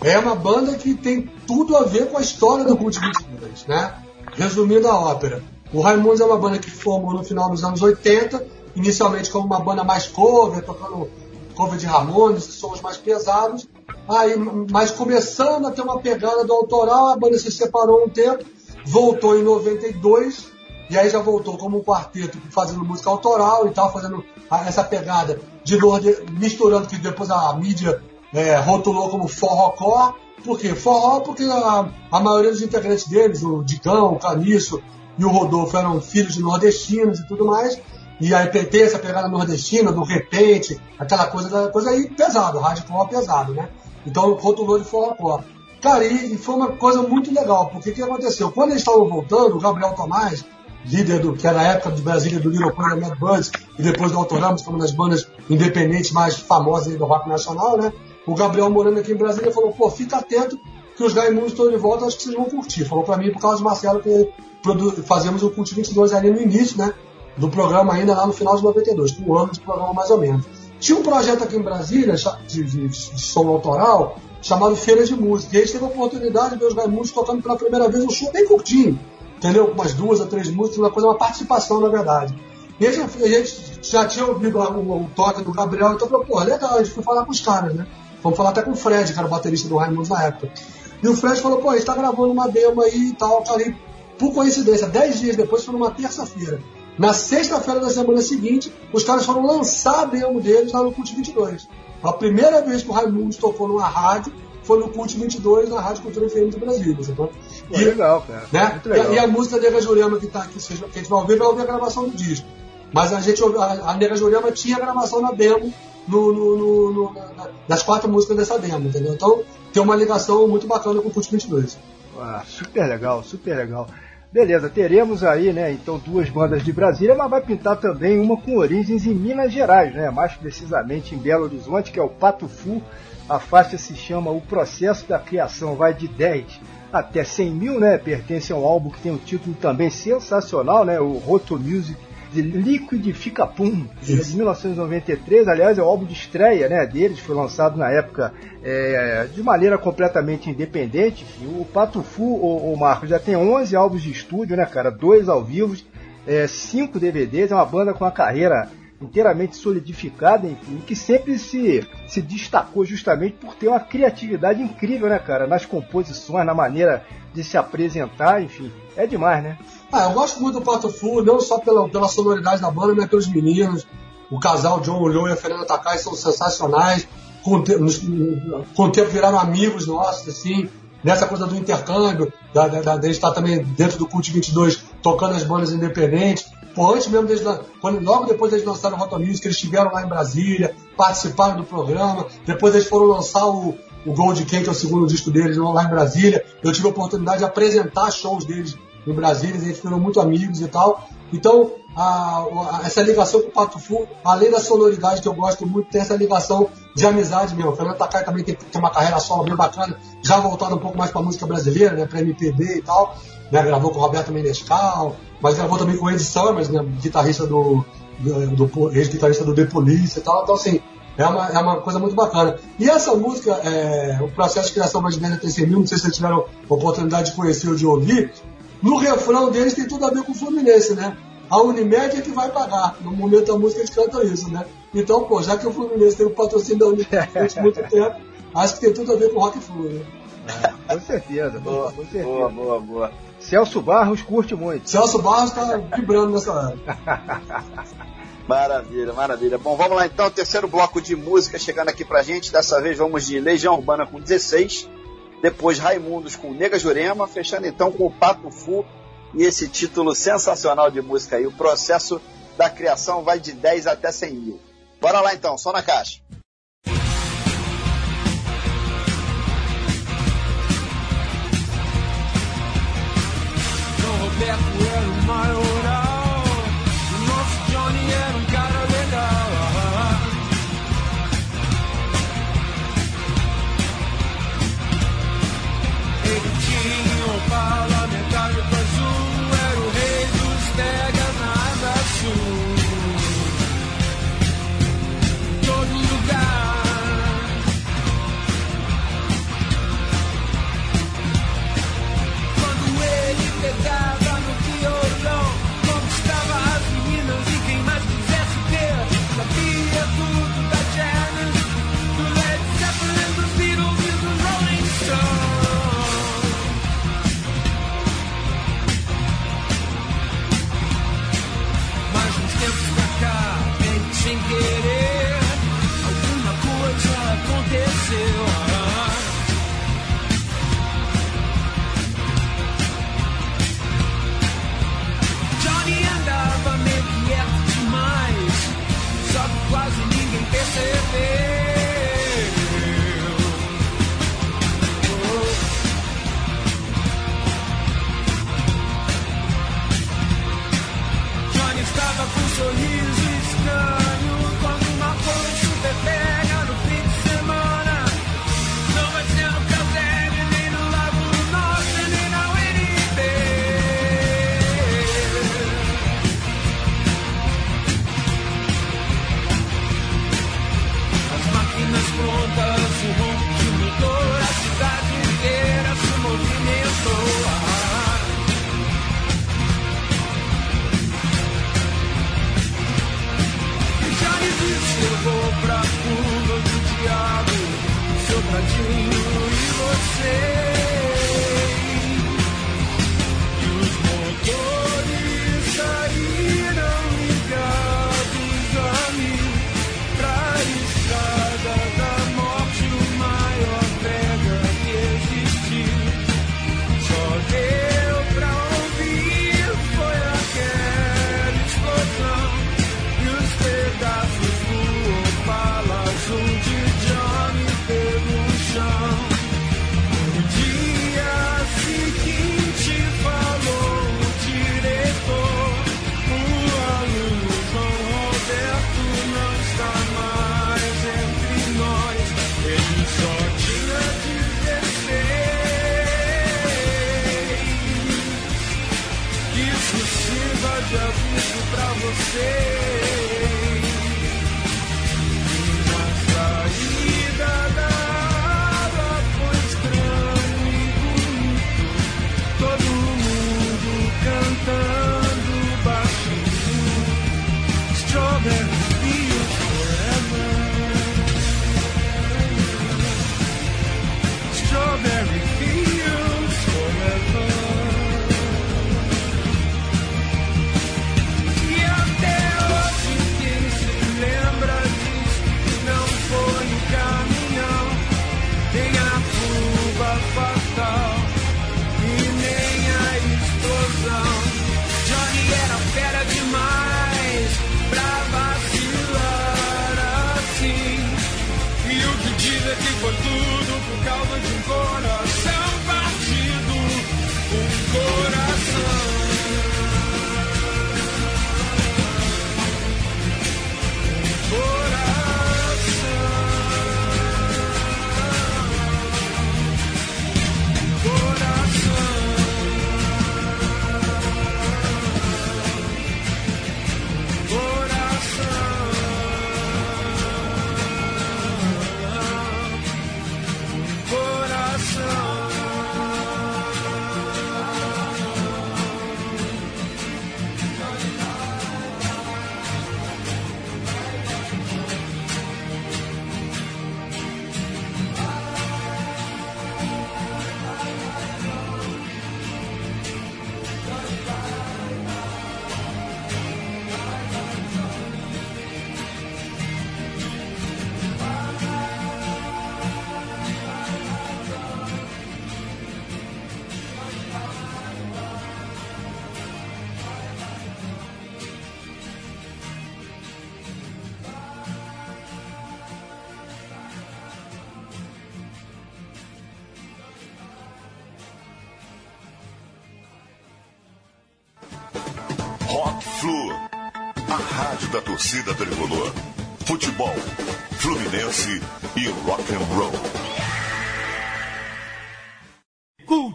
é uma banda que tem tudo a ver com a história do Cult 22, né? Resumindo a ópera, o Raimundos é uma banda que formou no final dos anos 80, inicialmente como uma banda mais cover, tocando cover de Ramones, sons mais pesados, aí, mas começando a ter uma pegada do autoral, a banda se separou um tempo, voltou em 92, e aí já voltou como um quarteto fazendo música autoral e tal, fazendo essa pegada de norde, misturando que depois a mídia é, rotulou como forrocó. Por quê? Forró porque a, a maioria dos integrantes deles, o Digão, o Caniço e o Rodolfo eram filhos de nordestinos e tudo mais. E aí tem essa pegada nordestina, do repente, aquela coisa, da, coisa aí pesado, hardcore pesado, né? Então rotulou de forrocó. Cara, e, e foi uma coisa muito legal, porque o que aconteceu? Quando eles estavam voltando, o Gabriel Tomás, líder do que era a época de Brasília do Little Pony Mad Buds, e depois do Autoramos, que é uma das bandas independentes mais famosas do rock nacional, né? O Gabriel morando aqui em Brasília falou, pô, fica atento que os Raimundos estão de volta, acho que vocês vão curtir. Falou pra mim por causa do Marcelo que fazemos o Cult 22 ali no início, né? Do programa ainda lá no final de 92, com um ano de programa mais ou menos. Tinha um projeto aqui em Brasília, de, de- de som autoral, chamado Feira de Música. E a gente teve a oportunidade de ver os Raimundos tocando pela primeira vez um show bem curtinho, entendeu? Umas duas ou três músicas, uma coisa, uma participação, na verdade. E a gente, a já tinha ouvido a- o, o toque do Gabriel, então falou, pô, legal, a gente foi falar com os caras, né? Vamos falar até com o Fred, que era o baterista do Raimundos na época. E o Fred falou, pô, a gente tá gravando uma demo aí e tal, e por coincidência, dez dias depois, foi numa terça-feira. Na sexta-feira da semana seguinte, os caras foram lançar a demo deles lá no Cult 22. A primeira vez que o Raimundos tocou numa rádio foi no Cult 22, na Rádio Cultura FM de Brasília. sacou? Pô, legal, cara. né? Legal. E, e a música Nega Jurema que tá aqui, vocês- que a gente vai ouvir, vai ouvir a gravação do disco. Mas a gente, a, a Nega Jurema tinha gravação na demo no, no, no, no na, das quatro músicas dessa demo, entendeu? Então tem uma ligação muito bacana com o Put 22. Ah, super legal, super legal. Beleza, teremos aí, né, então duas bandas de Brasília, mas vai pintar também uma com origens em Minas Gerais, né, mais precisamente em Belo Horizonte, que é o Pato Fu. A faixa se chama O Processo da Criação, vai de 10 até 100 mil, né, pertence a um álbum que tem um título também sensacional, né, o Roto Music de Liquidifica Pum, de 1993, aliás, é o álbum de estreia né, deles, foi lançado na época é, de maneira completamente independente. O Pato Fu, o, o Marco, já tem 11 álbuns de estúdio, né, cara, dois ao vivo, é, cinco DVDs, é uma banda com uma carreira inteiramente solidificada, enfim, que sempre se, se destacou justamente por ter uma criatividade incrível, né, cara, nas composições, na maneira de se apresentar, enfim, é demais, né? Ah, eu gosto muito do Pato Fu, não só pela, pela sonoridade da banda, mas pelos meninos. O casal John Olhou e a Fernanda Takai são sensacionais. Com o, tempo, viraram amigos nossos, assim. Nessa coisa do intercâmbio, da, da, da, estar também dentro do Cult 22, tocando as bandas independentes. Pô, antes mesmo, deles, quando, logo depois eles lançaram o Roto Music, eles estiveram lá em Brasília, participaram do programa. Depois eles foram lançar o, o Gold Cake, que é o segundo disco deles, lá em Brasília. Eu tive a oportunidade de apresentar shows deles em Brasília, gente virou muito amigos e tal. Então, a, a, essa ligação com o Pato Fu, além da sonoridade que eu gosto muito, tem essa ligação de amizade mesmo. O Fernando Takai também tem, tem uma carreira solo bem bacana, já voltado um pouco mais para música brasileira, né, para MPB e tal. Né, gravou com o Roberto Menescal, mas gravou também com o Ed Summers, né, guitarrista do, do, do ex-guitarrista do The Police e tal. Então, assim, é uma, é uma coisa muito bacana. E essa música, é, o processo de criação brasileira tem 100 mil, não sei se vocês tiveram oportunidade de conhecer ou de ouvir, no refrão deles tem tudo a ver com o Fluminense, né? A Unimed é que vai pagar. No momento da música eles cantam isso, né? Então, pô, já que o Fluminense tem o patrocínio da Unimed há muito tempo, acho que tem tudo a ver com o Rock Flu, né? É, com certeza, boa, com certeza. Boa, boa, boa. Celso Barros curte muito. Celso Barros tá vibrando nessa hora. Maravilha, maravilha. Bom, vamos lá então, terceiro bloco de música chegando aqui pra gente. Dessa vez vamos de Legião Urbana com 16 depois Raimundos com Nega Jurema, fechando então com o Pato Fu e esse título sensacional de música aí. O processo da criação vai de 10 até 100 mil. Bora lá então, só na caixa.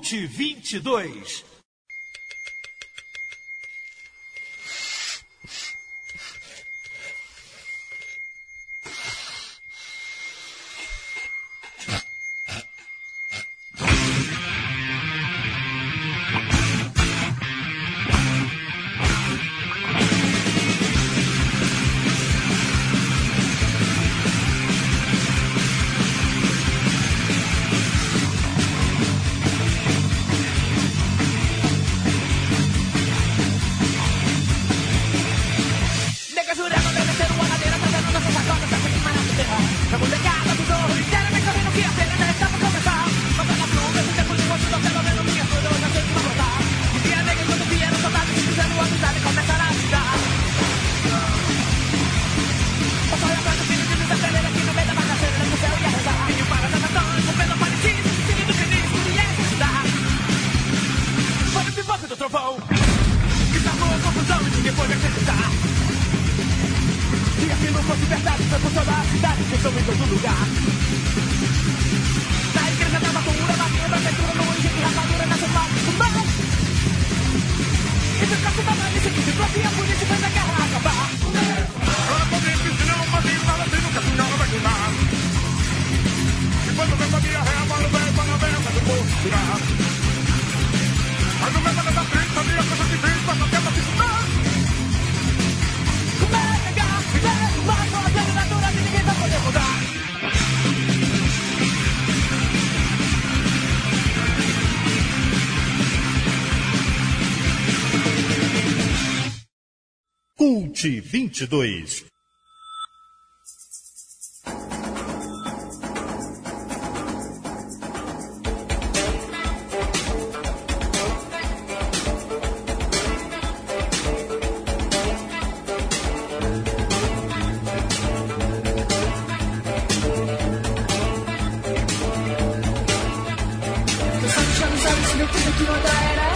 2022.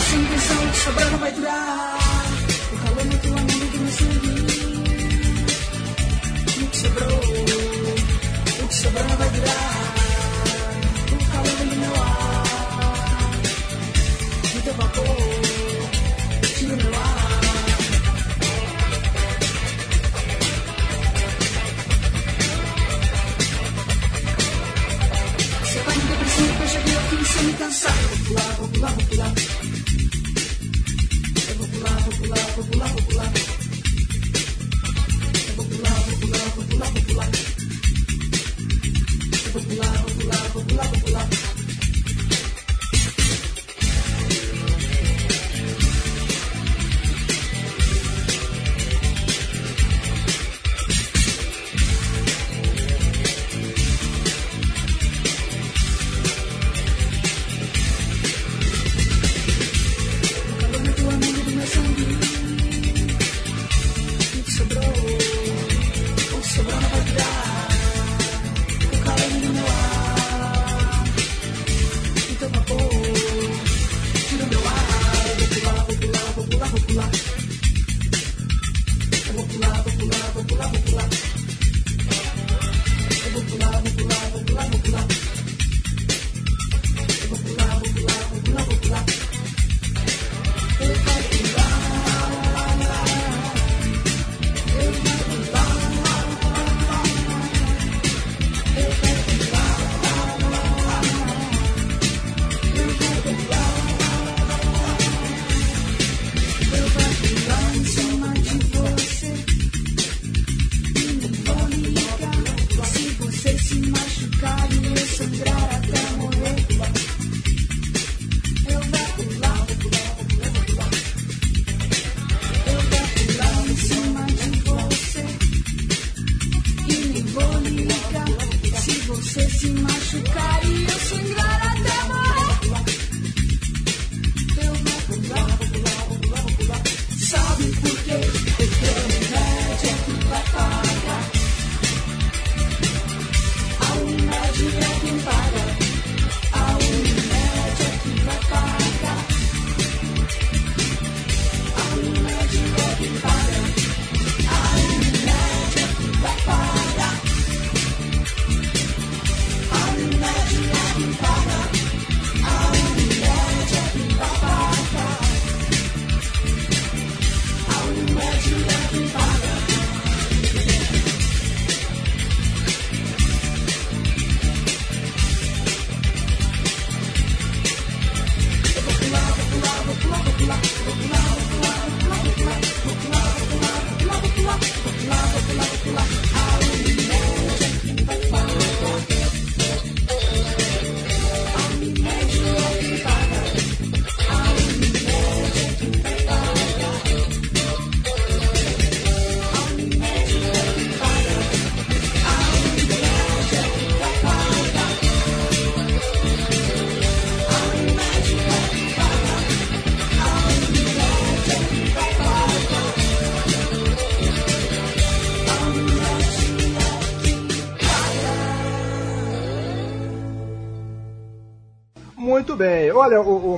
Sem intenção, sobrando vai durar popular, popular. É popular, popular, popular, popular. É popular, popular, popular, popular. É popular, popular, popular, popular.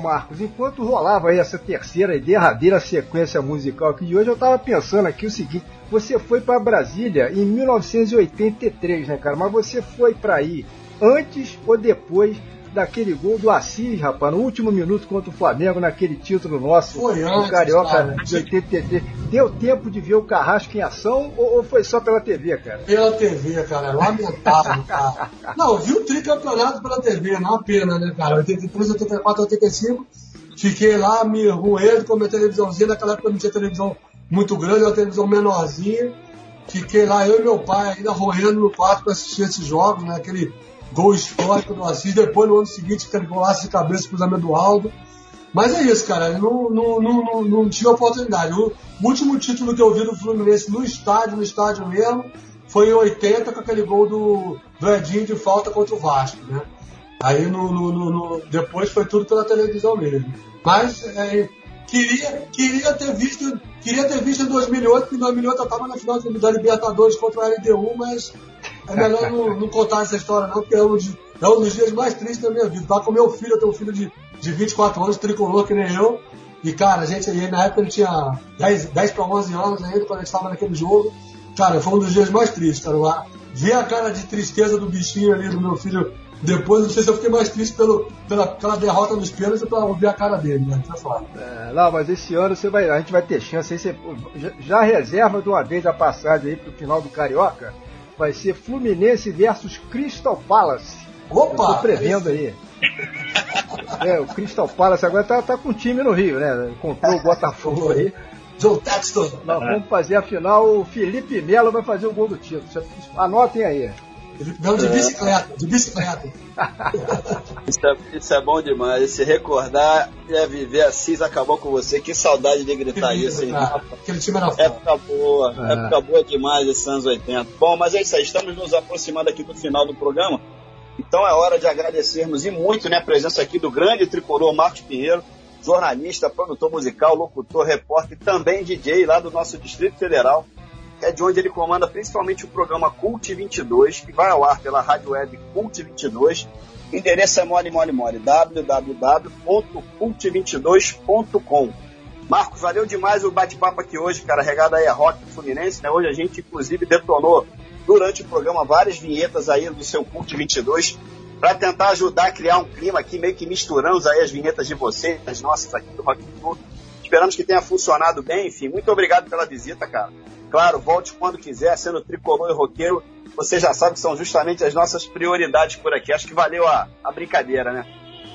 Marcos, enquanto rolava aí essa terceira e derradeira sequência musical aqui de hoje, eu tava pensando aqui o seguinte: você foi para Brasília em 1983, né, cara? Mas você foi para aí antes ou depois daquele gol do Assis, rapaz, no último minuto contra o Flamengo, naquele título nosso Foi do antes, Carioca cara. de 83. Deu tempo de ver o Carrasco em ação ou, ou foi só pela TV, cara? Pela TV, cara, lamentável, cara. Não, vi o tricampeonato pela TV, não é uma pena, né, cara? 83, 84, 85, fiquei lá me roendo com a minha televisãozinha, naquela época não tinha televisão muito grande, uma televisão menorzinha. Fiquei lá, eu e meu pai, ainda roendo no quarto para assistir esses jogos, né? Aquele gol histórico do Assis, depois no ano seguinte, aquele golaço de cabeça cruzamento do Aldo. Mas é isso, cara, não, não, não, não, não tive oportunidade. O último título que eu vi do Fluminense no estádio, no estádio mesmo, foi em 80 com aquele gol do, do Edinho de falta contra o Vasco, né? Aí no, no- no- no- depois foi tudo pela televisão mesmo. Mas é, queria, queria ter visto, queria ter visto em 2008, porque em 2008 eu estava na final da Libertadores contra o LDU, mas é melhor não, não contar essa história não, porque é um, dos- é um dos dias mais tristes da minha vida. Tava com meu filho, eu tenho um filho de, de 24 anos, tricolor que nem eu. E cara, a gente aí na época ele tinha 10, 10 para 11 anos ainda, quando a gente estava naquele jogo. Cara, foi um dos dias mais tristes, cara. Lá, ver a cara de tristeza do bichinho ali, do meu filho, depois, não sei se eu fiquei mais triste pelo, pela, pela derrota nos pênaltis ou ouvir a cara dele, né? Tá. É, não, mas esse ano você vai, a gente vai ter chance aí. Você, já, já reserva de uma vez a passagem aí pro final do Carioca. Vai ser Fluminense versus Crystal Palace. Eu tô Opa! prevendo aí. É, o Crystal Palace agora tá, tá com um time no Rio, né? Comprou o Botafogo aí. Joe Texton. Nós vamos fazer a final. O Felipe Melo vai fazer o gol do título. Anotem aí. Ganhou de bicicleta, de bicicleta. Isso é, isso é bom demais. Se recordar é viver Assis acabou com você. Que saudade de gritar isso, hein? Aquele time era foda. Época boa, É. época boa demais esses anos 80. Bom, mas é isso aí, estamos nos aproximando aqui do final do programa. Então é hora de agradecermos e muito né, a presença aqui do grande tricolor Marcos Pinheiro, jornalista, produtor musical, locutor, repórter e também DJ lá do nosso Distrito Federal, que é de onde ele comanda principalmente o programa Cult 22, que vai ao ar pela rádio web Cult 22. O endereço é mole, mole, mole, www.cult22.com. Marcos, valeu demais o bate-papo aqui hoje, cara, regado aí a rock Fluminense, né? Hoje a gente, inclusive, detonou durante o programa várias vinhetas aí do seu Cult 22 para tentar ajudar a criar um clima aqui, meio que misturamos aí as vinhetas de vocês, as nossas aqui do Rock Flu. Esperamos que tenha funcionado bem, enfim, muito obrigado pela visita, cara. Claro, volte quando quiser, sendo tricolor e roqueiro, você já sabe que são justamente as nossas prioridades por aqui. Acho que valeu a, a brincadeira, né?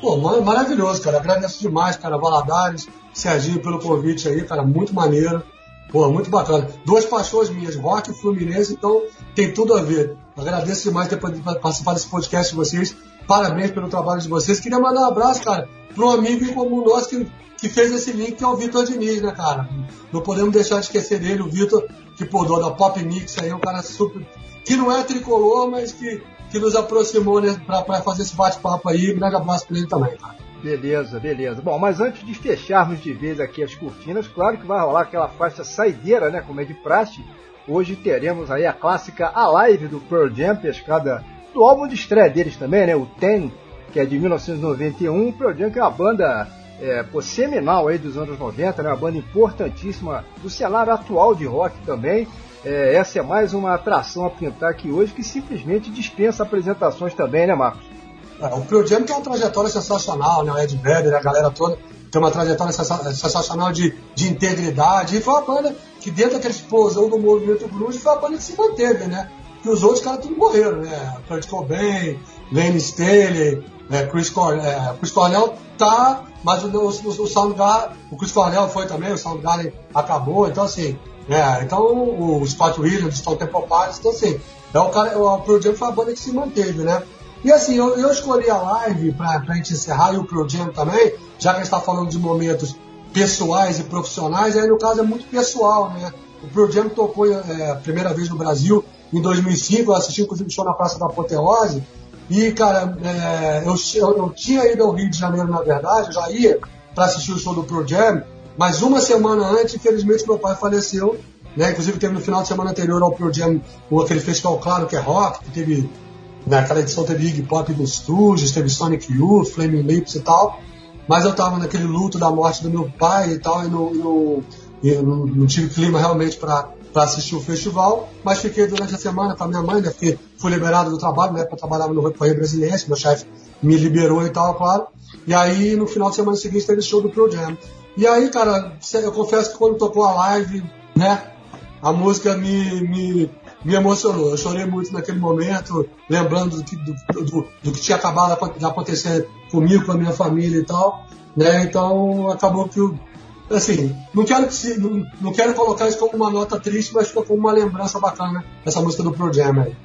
Pô, ma- maravilhoso, cara. Agradeço demais, cara. Valadares, Serginho, pelo convite aí, cara. Muito maneiro. Pô, muito bacana. Duas paixões minhas, rock e Fluminense, então tem tudo a ver. Agradeço demais ter podido participar desse podcast de vocês. Parabéns pelo trabalho de vocês. Queria mandar um abraço, cara, um amigo em comum nosso que, que fez esse link, que é o Vitor Diniz, né, cara? Não podemos deixar de esquecer dele, o Vitor, que pô, dono da Pop Mix aí, um cara super. que não é tricolor, mas que que nos aproximou né, para fazer esse bate-papo aí. Um grande abraço para ele também, cara. Beleza, beleza. Bom, mas antes de fecharmos de vez aqui as cortinas, claro que vai rolar aquela faixa saideira, né? Como é de praxe. Hoje teremos aí a clássica A Live do Pearl Jam, pescada do álbum de estreia deles também, né? O Ten, que é de 1991. O Pearl Jam que é uma banda é, pô, seminal aí dos anos 90, né? Uma banda importantíssima do cenário atual de rock também. É, essa é mais uma atração a pintar aqui hoje que simplesmente dispensa apresentações também, né, Marcos? É, o Pearl Jam tem uma trajetória sensacional, né? O Ed Vedder, a galera toda tem uma trajetória sensa- sensacional de, de integridade. E foi uma banda que, dentro daquele explosão do movimento grunge, foi uma banda que se manteve, né? Que os outros caras tudo morreram, né? Kurt Cobain, Lane Staley, é, Chris, Cor é, Chris Cornell tá, mas o, o, o Soundgarden, o Chris Cornell foi também, o Soundgarden acabou, então assim, é, então o Scott Williams, Stone Temple Pilots, então assim, é o cara, o Pearl Jam foi a banda que se manteve, né? E assim, eu, eu escolhi a live pra, pra gente encerrar e o Pearl Jam também, já que a gente tá falando de momentos pessoais e profissionais, aí no caso é muito pessoal, né? O Pearl Jam tocou é, a primeira vez no Brasil em 2005, eu assisti o show na Praça da Apoteose, e cara, é, eu, eu, tinha ido ao Rio de Janeiro, na verdade, eu já ia para assistir o show do Pearl Jam, mas uma semana antes, infelizmente, meu pai faleceu, né? Inclusive teve no final de semana anterior ao Pearl Jam, aquele festival claro que é rock, que teve naquela edição teve Iggy Pop dos Stooges, teve Sonic Youth, Flaming Lips e tal. Mas eu tava naquele luto da morte do meu pai e tal, e não, não, não, não tive clima realmente para assistir o festival. Mas fiquei durante a semana com a minha mãe, né? Porque fui liberado do trabalho, né? Para trabalhar no Correio Brasiliense, meu chefe me liberou e tal, claro. E aí no final de semana seguinte teve show do Pearl Jam. E aí, cara, eu confesso que quando tocou a live, né? a música me, me, me emocionou. Eu chorei muito naquele momento, lembrando do que, do, do- do que tinha acabado de acontecer comigo, com a minha família e tal. Né? Então acabou que eu. Assim, não quero, que se- não, não quero colocar isso como uma nota triste, mas ficou como uma lembrança bacana, essa música do Pro Jam aí.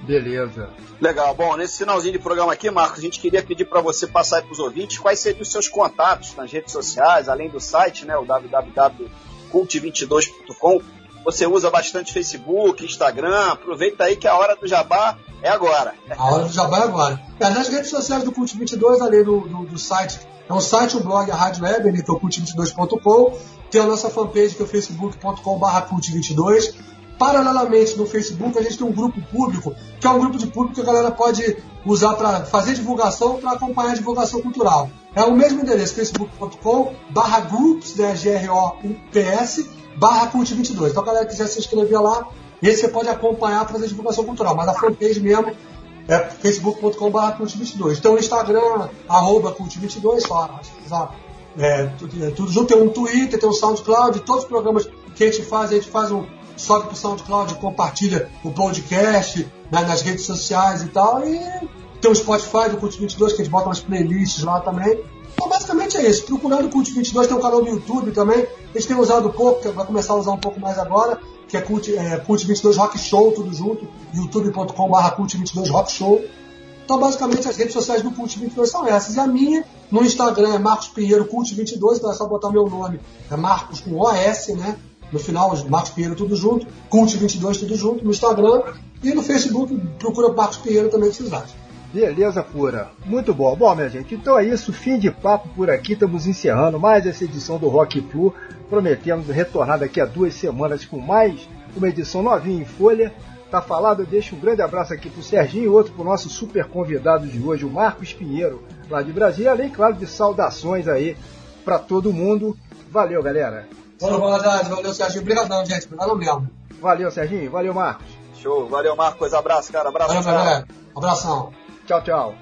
Beleza. Legal. Bom, nesse finalzinho de programa aqui, Marcos, a gente queria pedir para você passar aí para os ouvintes quais seriam os seus contatos nas redes sociais, além do site, né, o www.cult22.com. Você usa bastante Facebook, Instagram. Aproveita aí que a hora do jabá é agora. A hora do jabá é agora. É, nas redes sociais do Cult 22, além do, do, do site, é um site, um blog, a Rádio Web, né, que é o cult22.com. Tem a nossa fanpage, que é o facebook.com.br cult22. Paralelamente no Facebook, a gente tem um grupo público, que é um grupo de público que a galera pode usar para fazer divulgação, para acompanhar a divulgação cultural. É o mesmo endereço, facebook.com barra groups, né, G-R-O-U-P-S, barra cult22. Então, a galera quiser se inscrever lá, e aí você pode acompanhar para fazer divulgação cultural. Mas a fanpage mesmo é facebook.com.br cult22. Tem o Instagram, arroba cult22, só só, é, tudo, é, tudo junto. Tem um Twitter, tem um SoundCloud, todos os programas que a gente faz, a gente faz um sobe pro SoundCloud, compartilha o podcast né, nas redes sociais e tal. E tem o Spotify do Cult 22, que a gente bota umas playlists lá também. Então, basicamente é isso. Procurando o Cult 22, tem um canal no YouTube também. A gente tem usado pouco, vai começar a usar um pouco mais agora, que é Cult, é, Cult 22 Rock Show, tudo junto. youtube.com.br Cult 22 Rock Show. Então, basicamente, as redes sociais do Cult 22 são essas. E a minha, no Instagram, é Marcos Pinheiro Cult 22, então é só botar meu nome. É Marcos com OS, né? No final, Marcos Pinheiro tudo junto. Cult 22 tudo junto no Instagram. E no Facebook, procura Marcos Pinheiro também, que vocês acham. Beleza pura. Muito bom. Bom, minha gente, então é isso. Fim de papo por aqui. Estamos encerrando mais essa edição do Rock Flu. Prometemos retornar daqui a duas semanas com mais uma edição novinha em folha. Tá falado, eu deixo um grande abraço aqui pro Serginho e outro pro nosso super convidado de hoje, o Marcos Pinheiro, lá de Brasília. Além, claro, de saudações aí para todo mundo. Valeu, galera. Valeu, Valadares. Valeu, Serginho. Obrigadão, gente. Obrigado mesmo. Valeu, Serginho. Valeu, Marcos. Show. Valeu, Marcos. Abraço, cara. Abraço. Valeu, tchau. galera. Abração. Tchau, tchau.